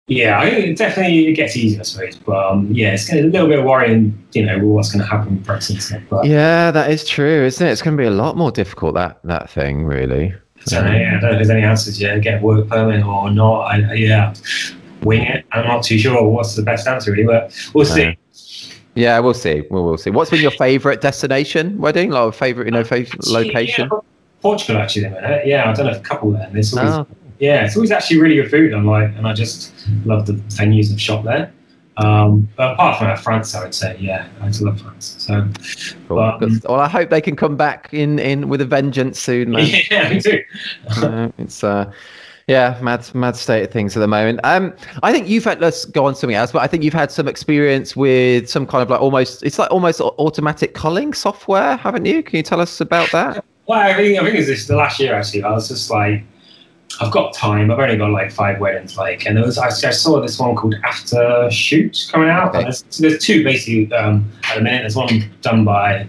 Speaker 2: Yeah, I, definitely it gets easier, I suppose. But um, yeah, it's a little bit worrying, you know, what's going to happen with Brexit stuff. But,
Speaker 1: yeah, that is true, isn't it? It's going to be a lot more difficult that that thing, really.
Speaker 2: So, yeah, I don't know if there's any answers yet. Get work permit or not? I, yeah, wing it. I'm not too sure what's the best answer really, but we'll see.
Speaker 1: Yeah, we'll see. We'll, we'll see. What's been your favourite destination wedding? Like a favorite, you know, favorite location?
Speaker 2: Yeah, Portugal, actually. Yeah, I've done a couple there. And it's always, oh. yeah, it's always actually really good food. I'm like, and I just love the venues of shop there. Um, but apart from that, France, I would say, yeah, I just love France. So,
Speaker 1: cool. but, um, well, I hope they can come back in in with a vengeance soon, man. <laughs>
Speaker 2: Yeah, me too. <laughs>
Speaker 1: uh, it's uh, yeah, mad, mad state of things at the moment. Um, I think you've had. Let's go on something else, but I think you've had some experience with some kind of like almost. It's like almost automatic culling software, haven't you? Can you tell us about that?
Speaker 2: Well, I think I think it's just the last year actually. I was just like, I've got time. I've only got like five weddings, like, and there was I, I saw this one called After Shoot coming out. Okay. There's, there's, two basically um, at the minute. There's one done by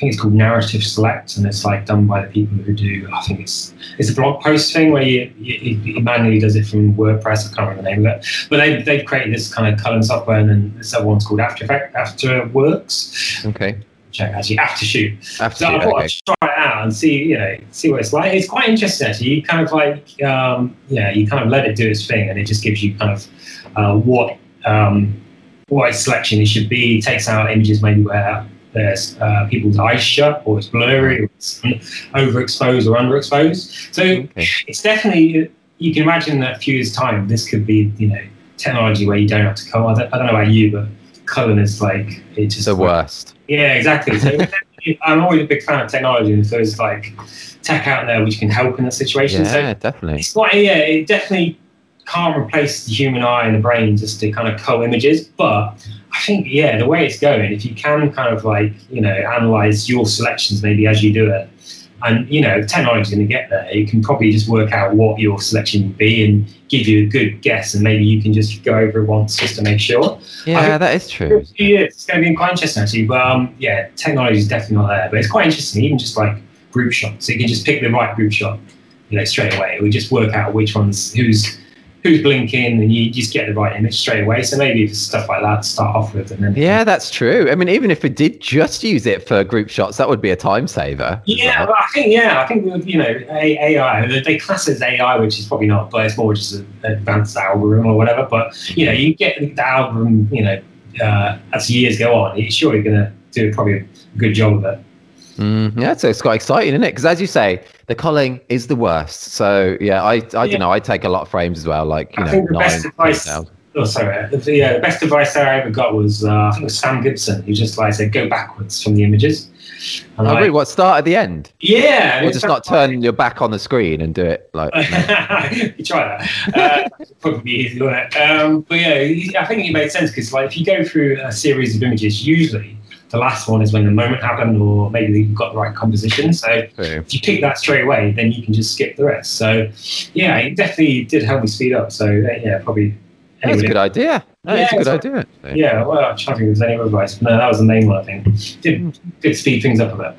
Speaker 2: think it's called Narrative Select, and it's like done by the people who do. I think it's it's a blog post thing where you, you, you manually does it from WordPress. I can't remember the name of it, but they they've created this kind of culling software, and then this other one's called After Effect, After Works.
Speaker 1: Okay.
Speaker 2: Check actually After Shoot.
Speaker 1: After
Speaker 2: so I thought okay. I'd try it out and see you know see what it's like. It's quite interesting actually. You kind of like um, yeah you kind of let it do its thing, and it just gives you kind of uh, what um, what its selection it should be. It takes out images maybe where there's uh, people's eyes shut or it's blurry or it's overexposed or underexposed. So okay. it's definitely, you can imagine that a few years' time, this could be, you know, technology where you don't have to cull. I don't, I don't know about you, but culling is like, it's just
Speaker 1: the worst.
Speaker 2: Yeah, exactly. So <laughs> I'm always a big fan of technology. And so there's like tech out there which can help in that situation.
Speaker 1: Yeah,
Speaker 2: so
Speaker 1: definitely.
Speaker 2: It's quite, yeah, it definitely can't replace the human eye and the brain just to kind of cull images, but I think yeah, the way it's going, if you can kind of like you know analyze your selections maybe as you do it, And you know, technology's going to get there. You can probably just work out what your selection would be and give you a good guess, and maybe you can just go over it once just to make sure.
Speaker 1: Yeah, that is true.
Speaker 2: Yeah, it's going to be quite interesting actually. But um, yeah, technology is definitely not there. But it's quite interesting, even just like group shots. So you can just pick the right group shot, you know, straight away. We just work out which ones who's who's blinking, and you just get the right image straight away. So maybe stuff like that to start off with, and then
Speaker 1: Yeah, that's true. I mean, even if we did just use it for group shots, that would be a time saver.
Speaker 2: Yeah,
Speaker 1: well.
Speaker 2: I think yeah, I think you know AI they- they class it as AI, which is probably not, but it's more just an advanced algorithm or whatever. But you know, you get the algorithm, you know, uh, as years go on, it's surely going to do probably a good job of it.
Speaker 1: Mm, yeah, so it's quite exciting, isn't it? Because as you say, the culling is the worst. So yeah, I I
Speaker 2: Yeah.
Speaker 1: don't know. I take a lot of frames as well, like you
Speaker 2: I
Speaker 1: know,
Speaker 2: think the
Speaker 1: nine.
Speaker 2: best advice- Oh, sorry. uh, The, yeah, the best advice I ever got was uh, I think it was Sam Gibson, who just like said, "Go backwards from the images." And
Speaker 1: Oh,
Speaker 2: I-
Speaker 1: really? What start at the end?
Speaker 2: Yeah,
Speaker 1: Or just not turn your back on the screen and do it like.
Speaker 2: you <laughs> try that. Uh, <laughs> probably easy, wouldn't it? Um, but yeah, I think it made sense because like if you go through a series of images, usually the last one is when the moment happened, or maybe you've got the right composition. So
Speaker 1: True.
Speaker 2: if you pick that straight away, then you can just skip the rest. So yeah, it definitely did help me speed up. So uh, yeah, probably.
Speaker 1: That's a good idea.
Speaker 2: Yeah,
Speaker 1: a good
Speaker 2: it's-
Speaker 1: idea. actually.
Speaker 2: Yeah, well, I'm trying to think if there's any other advice. No, that was the main one, I think. Did, did speed things up a bit.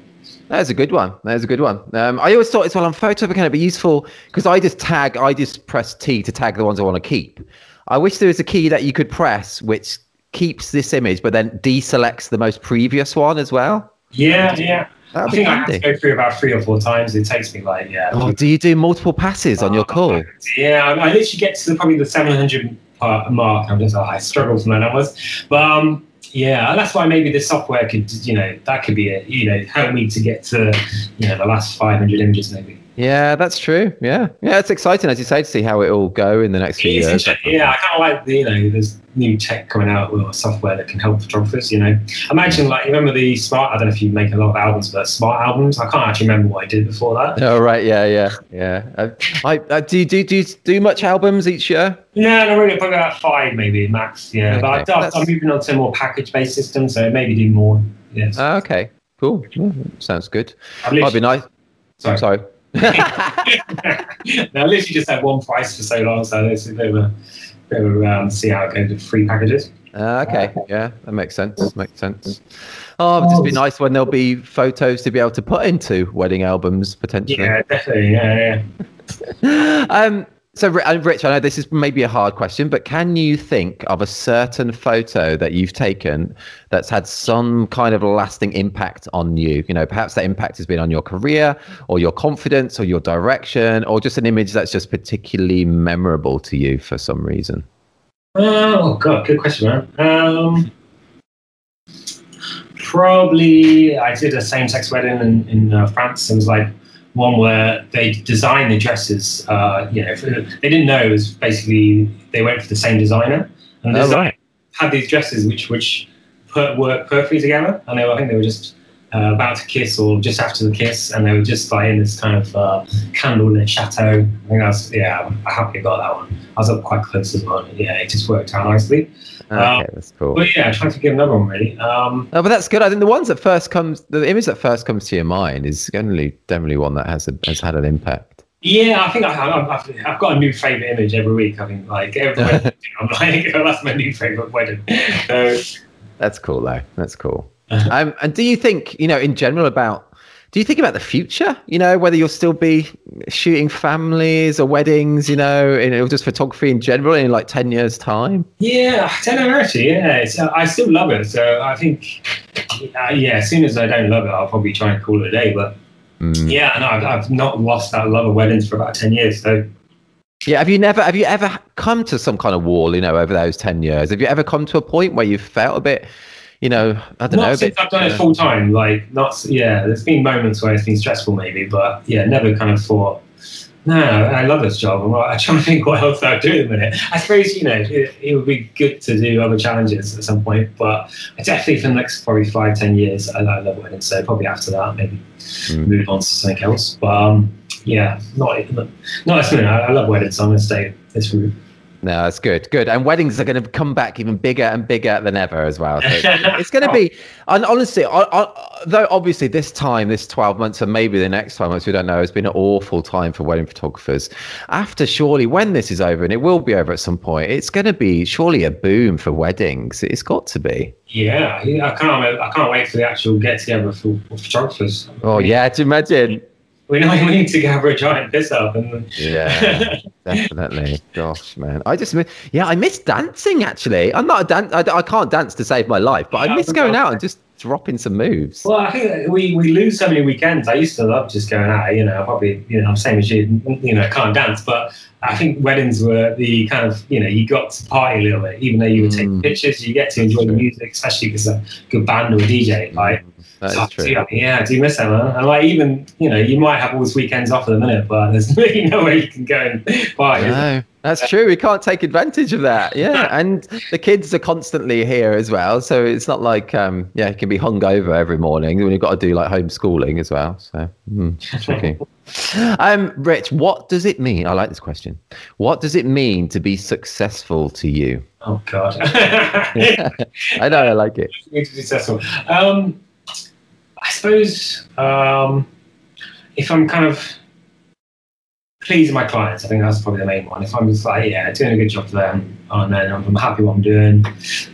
Speaker 1: That's a good one. That's a good one. Um, I always thought as well on Photo Mechanic be useful because I just tag, I just press T to tag the ones I want to keep. I wish there was a key that you could press which keeps this image, but then deselects the most previous one as well.
Speaker 2: Yeah, yeah.
Speaker 1: That
Speaker 2: I think I have to go through about three or four times. It takes me like, yeah.
Speaker 1: Oh, do you do multiple passes on your cull?
Speaker 2: Yeah, I, I literally get to probably the 700 part mark. I'm just, oh, I struggle from that numbers. But um, yeah, that's why maybe the software could, you know, that could be it, you know, help me to get to, you know, the last 500 images maybe.
Speaker 1: Yeah, that's true. Yeah, yeah, it's exciting as you say to see how it all go in the next few years.
Speaker 2: Yeah, I kind of like the, you know, there's new tech coming out with software that can help photographers. You know, imagine like you remember the smart. I don't know if you make a lot of albums, but smart albums. I can't actually remember what I did before that.
Speaker 1: Oh right, yeah, yeah, yeah. Uh, I, I do you do do do much albums each year?
Speaker 2: No, not really. Probably about five, maybe max. Yeah, but
Speaker 1: Okay,
Speaker 2: I, I'm moving on to a more package-based system, so maybe do more. Yes.
Speaker 1: Oh, okay, cool. Yeah, sounds good.
Speaker 2: I've
Speaker 1: Might be nice.
Speaker 2: sorry.
Speaker 1: Sorry.
Speaker 2: No, I literally just had one price for so long, so bit of a, bit um, see how it goes with free packages.
Speaker 1: Uh, okay, yeah, that makes sense. Makes sense. Oh, it'd just be nice when there'll be photos to be able to put into wedding albums potentially.
Speaker 2: Yeah, definitely. Yeah, yeah. <laughs>
Speaker 1: Um, so, Ri- uh, Rich, I know this is maybe a hard question, but can you think of a certain photo that you've taken that's had some kind of lasting impact on you? You know, perhaps that impact has been on your career or your confidence or your direction or just an image that's just particularly memorable to you for some reason.
Speaker 2: Oh god, good question, man. Um, probably I did a same-sex wedding in, in uh, France. It was like one where they designed the dresses. Uh, you know, for, they didn't know it was basically they went for the same designer, and the
Speaker 1: Oh,
Speaker 2: designer
Speaker 1: right.
Speaker 2: had these dresses which which per, work perfectly together. And they were, I think they were just uh, about to kiss or just after the kiss, and they were just like in this kind of uh, candlelit chateau. I think that's yeah, I'm happy I got that one. I was up quite close as well. Yeah, it just worked out nicely.
Speaker 1: Okay,
Speaker 2: Um,
Speaker 1: that's cool.
Speaker 2: But yeah, trying to give another one really. Um,
Speaker 1: Oh, but that's good. I think the ones that first comes, the image that first comes to your mind is generally definitely one that has a, has had an impact.
Speaker 2: yeah, I think I, I've, I've, I've got a new favorite image every week. I mean, like every <laughs> wedding, I'm like, oh, <laughs> that's my new favorite wedding. So
Speaker 1: That's cool, though. That's cool. <laughs> um, and do you think, you know, in general about, do you think about the future? You know, whether you'll still be shooting families or weddings, you know, in, or just photography in general in like 10 years' time?
Speaker 2: yeah, I don't know actually. Yeah, it's, uh, I still love it. So I think uh, yeah, as soon as I don't love it, I'll probably try and call it a day. But
Speaker 1: Mm.
Speaker 2: yeah, no, I've, I've not lost that love of weddings for about ten years. So
Speaker 1: Yeah. Have you never, have you ever come to some kind of wall, you know, over those 10 years? Have you ever come to a point where you felt a bit, you know, I don't
Speaker 2: not
Speaker 1: know,
Speaker 2: since
Speaker 1: bit.
Speaker 2: I've done it
Speaker 1: uh,
Speaker 2: full time. Like not yeah, there's been moments where it's been stressful maybe, but yeah, never kind of thought. No, I love this job. I'm, I'm <laughs> trying to think what else I'd do at the minute. I suppose you know it, it would be good to do other challenges at some point, but I definitely for the next probably five, ten years, I, I love weddings. So probably after that, maybe
Speaker 1: Mm.
Speaker 2: move on to something else. But um, yeah, not not this minute. I, I love weddings. So I'm going to stay this route.
Speaker 1: No, that's good. Good. And weddings are going to come back even bigger and bigger than ever as well. So <laughs> it's going to be, and honestly, I, I, though obviously this time, this 12 months, and maybe the next 12 months, we don't know, has been an awful time for wedding photographers. After surely, when this is over, and it will be over at some point, it's going to be surely a boom for weddings. It's got to be.
Speaker 2: Yeah, I can't. I can't wait for the actual get together for, for photographers.
Speaker 1: Oh yeah, to imagine
Speaker 2: we know we need to have a giant piss up. And
Speaker 1: yeah, <laughs> definitely. Gosh, man, I just yeah, I miss dancing. Actually, I'm not a dance. I, I can't dance to save my life, but I miss going out and just dropping some moves.
Speaker 2: Well, I think we, we lose so many weekends. I used to love just going out. You know, probably you know I'm same as you. You know, can't dance, but I think weddings were the kind of you know you got to party a little bit, even though you were taking mm. pictures. You get to enjoy the music, especially because a good band or a DJ. Like
Speaker 1: that so, is true. Yeah,
Speaker 2: yeah, do you miss man? And like, even you know, you might have all these weekends off at the minute, but there's <laughs> really no way you can go and buy.
Speaker 1: No, that's true. We can't take advantage of that. Yeah, <laughs> and the kids are constantly here as well, so it's not like um, yeah, you can be hung over every morning when you've got to do like homeschooling as well. So mm, tricky. <laughs> um, Rich, what does it mean? I like this question. What does it mean to be successful to you?
Speaker 2: Oh God,
Speaker 1: I know. I like it.
Speaker 2: To be successful. Um, I suppose um, if I'm kind of pleasing my clients, I think that's probably the main one. If I'm just like, yeah, doing a good job for them, and then I'm happy what I'm doing,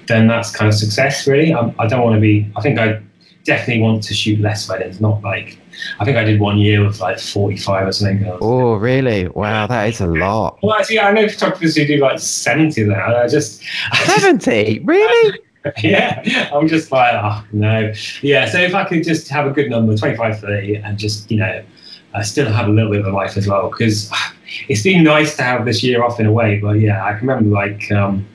Speaker 2: then that's kind of success, really. I'm, I do not want to be, I think I definitely want to shoot less weddings, not like, I think I did one year with like 45 or something.
Speaker 1: Oh, really? Wow, that is a lot.
Speaker 2: Well, actually, I know photographers who do like 70 now. I just.
Speaker 1: 70? really? <laughs> <laughs>
Speaker 2: yeah, I'm just like, oh, no. Yeah, so if I could just have a good number, 25, 30, and just, you know, uh, still have a little bit of a life as well, because <sighs> it's been nice to have this year off in a way. But yeah, I can remember like um,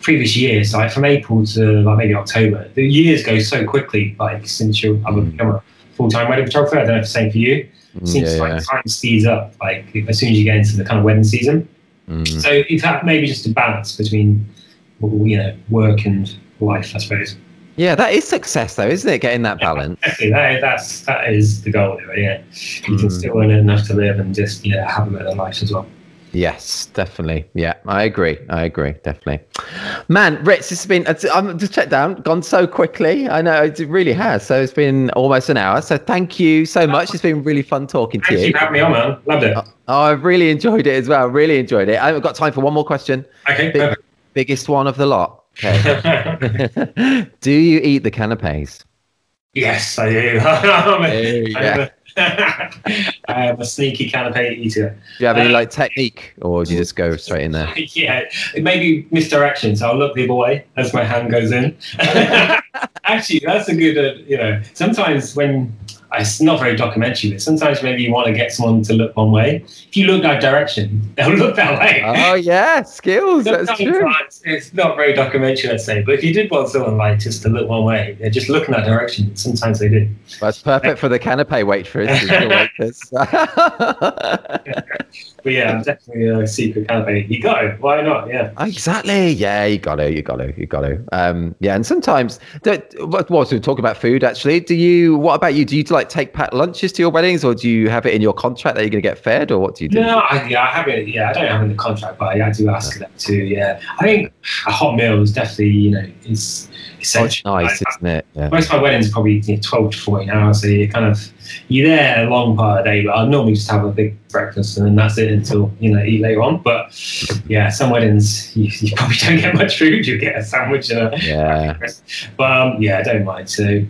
Speaker 2: previous years, like from April to like maybe October, the years go so quickly, like since you're, I've mm. become a full time wedding photographer. I don't know if the same for you. It mm, seems yeah, like yeah. time speeds up, like as soon as you get into the kind of wedding season. Mm. So if that maybe just a balance between, you know, work and life, I suppose.
Speaker 1: Yeah, that is success, though, isn't it? Getting that balance.
Speaker 2: Yeah, that, that's that is the goal. Yeah, you mm. can still earn enough to live and just yeah have a of life as well.
Speaker 1: Yes, definitely. Yeah, I agree. I agree. Definitely. Man, this has been, I'm just checked down, gone so quickly. I know it really has. So it's been almost an hour. So thank you so much. It's been really fun talking
Speaker 2: to
Speaker 1: you.
Speaker 2: you for having me on, man. Loved it.
Speaker 1: Oh, I've really enjoyed it as well. Really enjoyed it. I've got time for one more question.
Speaker 2: Okay, Big,
Speaker 1: Biggest one of the lot. Okay. <laughs> do you eat the canapes?
Speaker 2: Yes, I do. <laughs> I'm, a, I'm, a, <laughs> I am a sneaky canape eater.
Speaker 1: Do you have any uh, like technique, or do you just go straight in there?
Speaker 2: Yeah, it may be misdirection, so I'll look the other way as my hand goes in. Actually, that's a good, uh, you know. Sometimes when it's not very documentary, but sometimes maybe you want to get someone to look one way. If you look that direction, <laughs> they'll look that way.
Speaker 1: Oh yeah, skills. That's true.
Speaker 2: It's not very documentary, let's say. But if you did want someone like just to look one way, they're just looking that direction. Sometimes they do.
Speaker 1: That's perfect for the canapé waitress. <laughs>
Speaker 2: but yeah, I'm definitely a secret canapé. You got it. Why not? Yeah.
Speaker 1: Exactly. Yeah, you got to. You got to. You got to. Um, yeah, and sometimes, what was we talk about food? Actually, do you? What about you? Do you like take packed lunches to your weddings, or do you have it in your contract that you're going to get fed, or what do you do?
Speaker 2: No, I, yeah, I have it. Yeah, I don't have it in the contract, but I do ask them to. Yeah, I think a hot meal is definitely you know is essential.
Speaker 1: Oh, nice, isn't it?
Speaker 2: Yeah. Most of my weddings are probably you know, 12 to 14 hours, so you're kind of you're there a long part of the day. But I normally just have a big breakfast and then that's it until you know eat later on. But yeah, some weddings you, you probably <laughs> don't get much food. You get a sandwich and a
Speaker 1: yeah.
Speaker 2: But um, yeah, I don't mind. So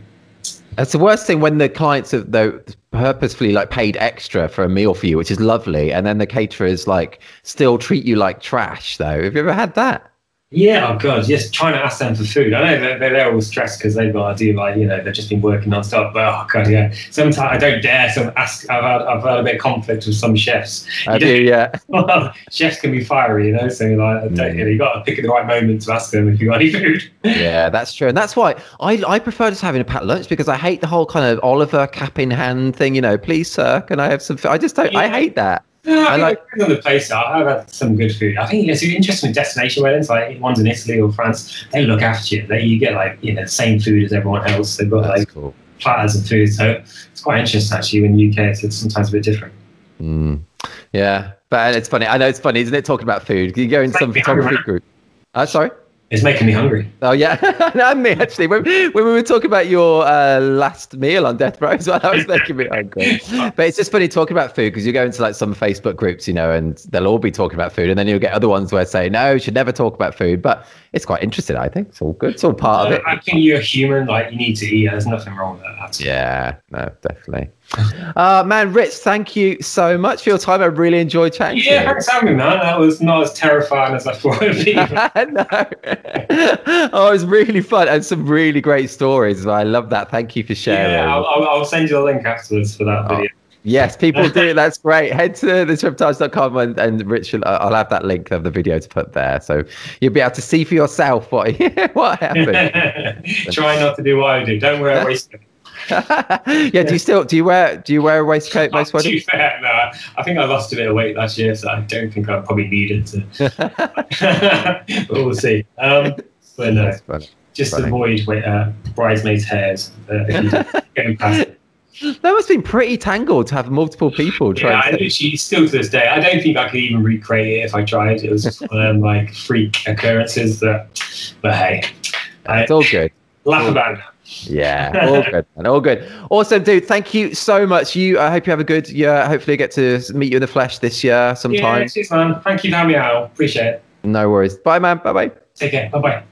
Speaker 1: that's the worst thing when the clients have though purposefully like paid extra for a meal for you, which is lovely, and then the caterers like still treat you like trash. Though, have you ever had that?
Speaker 2: Yeah, oh god, just trying to ask them for food. I know they're, they're all stressed because they've got to do like you know they've just been working non-stop. But oh god, yeah. Sometimes I don't dare. Some ask. I've had I've had a bit of conflict with some chefs.
Speaker 1: I you do, <laughs> yeah.
Speaker 2: Well, <laughs> chefs can be fiery, you know. So like, mm. you know, you got to pick at the right moment to ask them if you got any food. <laughs>
Speaker 1: yeah, that's true, and that's why I I prefer just having a packed lunch because I hate the whole kind of Oliver cap in hand thing. You know, please sir, can I have some? Food? I just don't. Yeah. I hate that.
Speaker 2: Yeah, I, I like on the place. I've had some good food. I think it's interesting with destination weddings, like ones in Italy or France. They look after you. They, you get like you know the same food as everyone else. They've got That's like cool. platters of food. So it's quite interesting actually. In the UK, it's, it's sometimes a bit different.
Speaker 1: Mm. Yeah, but it's funny. I know it's funny, isn't it? Talking about food. Can you go in some photography group. Uh, sorry.
Speaker 2: It's making me hungry.
Speaker 1: Oh yeah, <laughs> and me actually. When, when we were talking about your uh, last meal on death row as well, that was making me hungry. <laughs> But it's just funny talking about food because you go into like some Facebook groups, you know, and they'll all be talking about food, and then you'll get other ones where say no, you should never talk about food. But it's quite interesting. I think it's all good. It's all part of it.
Speaker 2: I think you're human. Like you need to eat. There's nothing wrong with that.
Speaker 1: Yeah, no, definitely. Uh, man, Rich, thank you so much for your time. I really enjoyed chatting.
Speaker 2: Yeah, thanks for having me, man. That was not as terrifying as I thought it would be. <laughs>
Speaker 1: no. <laughs> oh, it was really fun and some really great stories. I love that. Thank you for sharing.
Speaker 2: Yeah, I'll, I'll send you a link afterwards for that oh. video.
Speaker 1: Yes, people do. <laughs> That's great. Head to thisreportage.com and, and Richard, I'll have that link of the video to put there. So you'll be able to see for yourself what, what happened.
Speaker 2: Try not to do what I do. Don't wear a waistcoat. <laughs>
Speaker 1: yeah, do you still do you wear do you wear a waistcoat most
Speaker 2: weddings? <laughs> To fair, no, I think I lost a bit of weight last year, so I don't think I probably needed to. <laughs> but we'll see. Um, but no, just funny. avoid uh, bridesmaids' hairs uh, it.
Speaker 1: That must have been pretty tangled to have multiple people trying.
Speaker 2: Yeah, I literally still to this day, I don't think I could even recreate it if I tried. It was just one of them like freak occurrences that. But hey,
Speaker 1: it's all good.
Speaker 2: Laugh all about it.
Speaker 1: Yeah, all good, man. All good. Awesome, dude. Thank you so much. You, I hope you have a good year. Hopefully, I get to meet you in the flesh this year sometime.
Speaker 2: Yeah, cheers, man. Thank you for having me out. Appreciate it.
Speaker 1: No worries. Bye, man. Bye, bye.
Speaker 2: Take care. Bye, bye.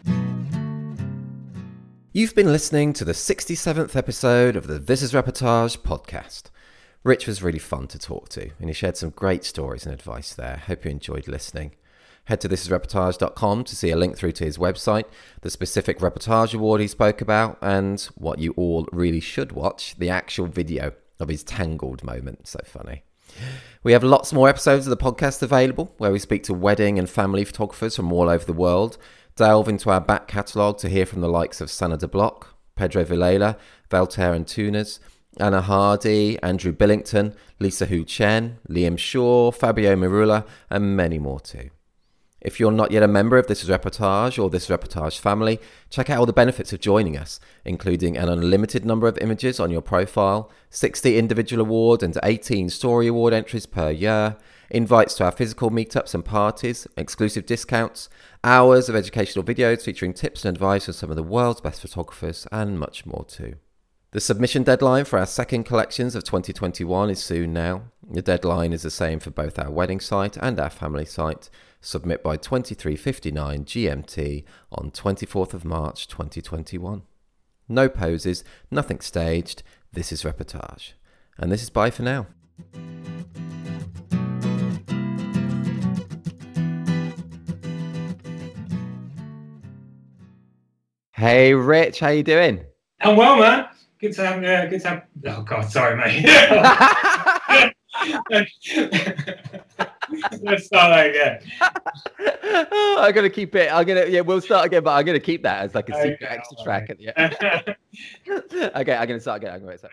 Speaker 1: You've been listening to the 67th episode of the This Is Reportage podcast. Rich was really fun to talk to, and he shared some great stories and advice there. Hope you enjoyed listening. Head to thisisreportage.com to see a link through to his website, the specific reportage award he spoke about, and what you all really should watch the actual video of his tangled moment. So funny. We have lots more episodes of the podcast available where we speak to wedding and family photographers from all over the world delve into our back catalogue to hear from the likes of Sanna de Block, Pedro Villela, Valter Antunes, Anna Hardy, Andrew Billington, Lisa Hu Chen, Liam Shaw, Fabio Mirulla, and many more too. If you're not yet a member of This is Reportage or This Reportage family, check out all the benefits of joining us, including an unlimited number of images on your profile, 60 individual award and 18 story award entries per year, invites to our physical meetups and parties, exclusive discounts, hours of educational videos featuring tips and advice from some of the world's best photographers, and much more too. The submission deadline for our second collections of 2021 is soon now. The deadline is the same for both our wedding site and our family site. Submit by 23:59 GMT on 24th of March 2021. No poses, nothing staged. This is reportage. And this is bye for now. Hey, Rich, how you doing?
Speaker 2: I'm well, man. Good to have. Uh, good to have. Oh God, sorry, mate. <laughs> <laughs> <laughs> Let's start that again.
Speaker 1: I'm gonna keep it. I'm gonna yeah, we'll start again, but I'm gonna keep that as like a secret okay, extra track at the end. <laughs> <laughs> okay, I'm gonna start again. I'm gonna start.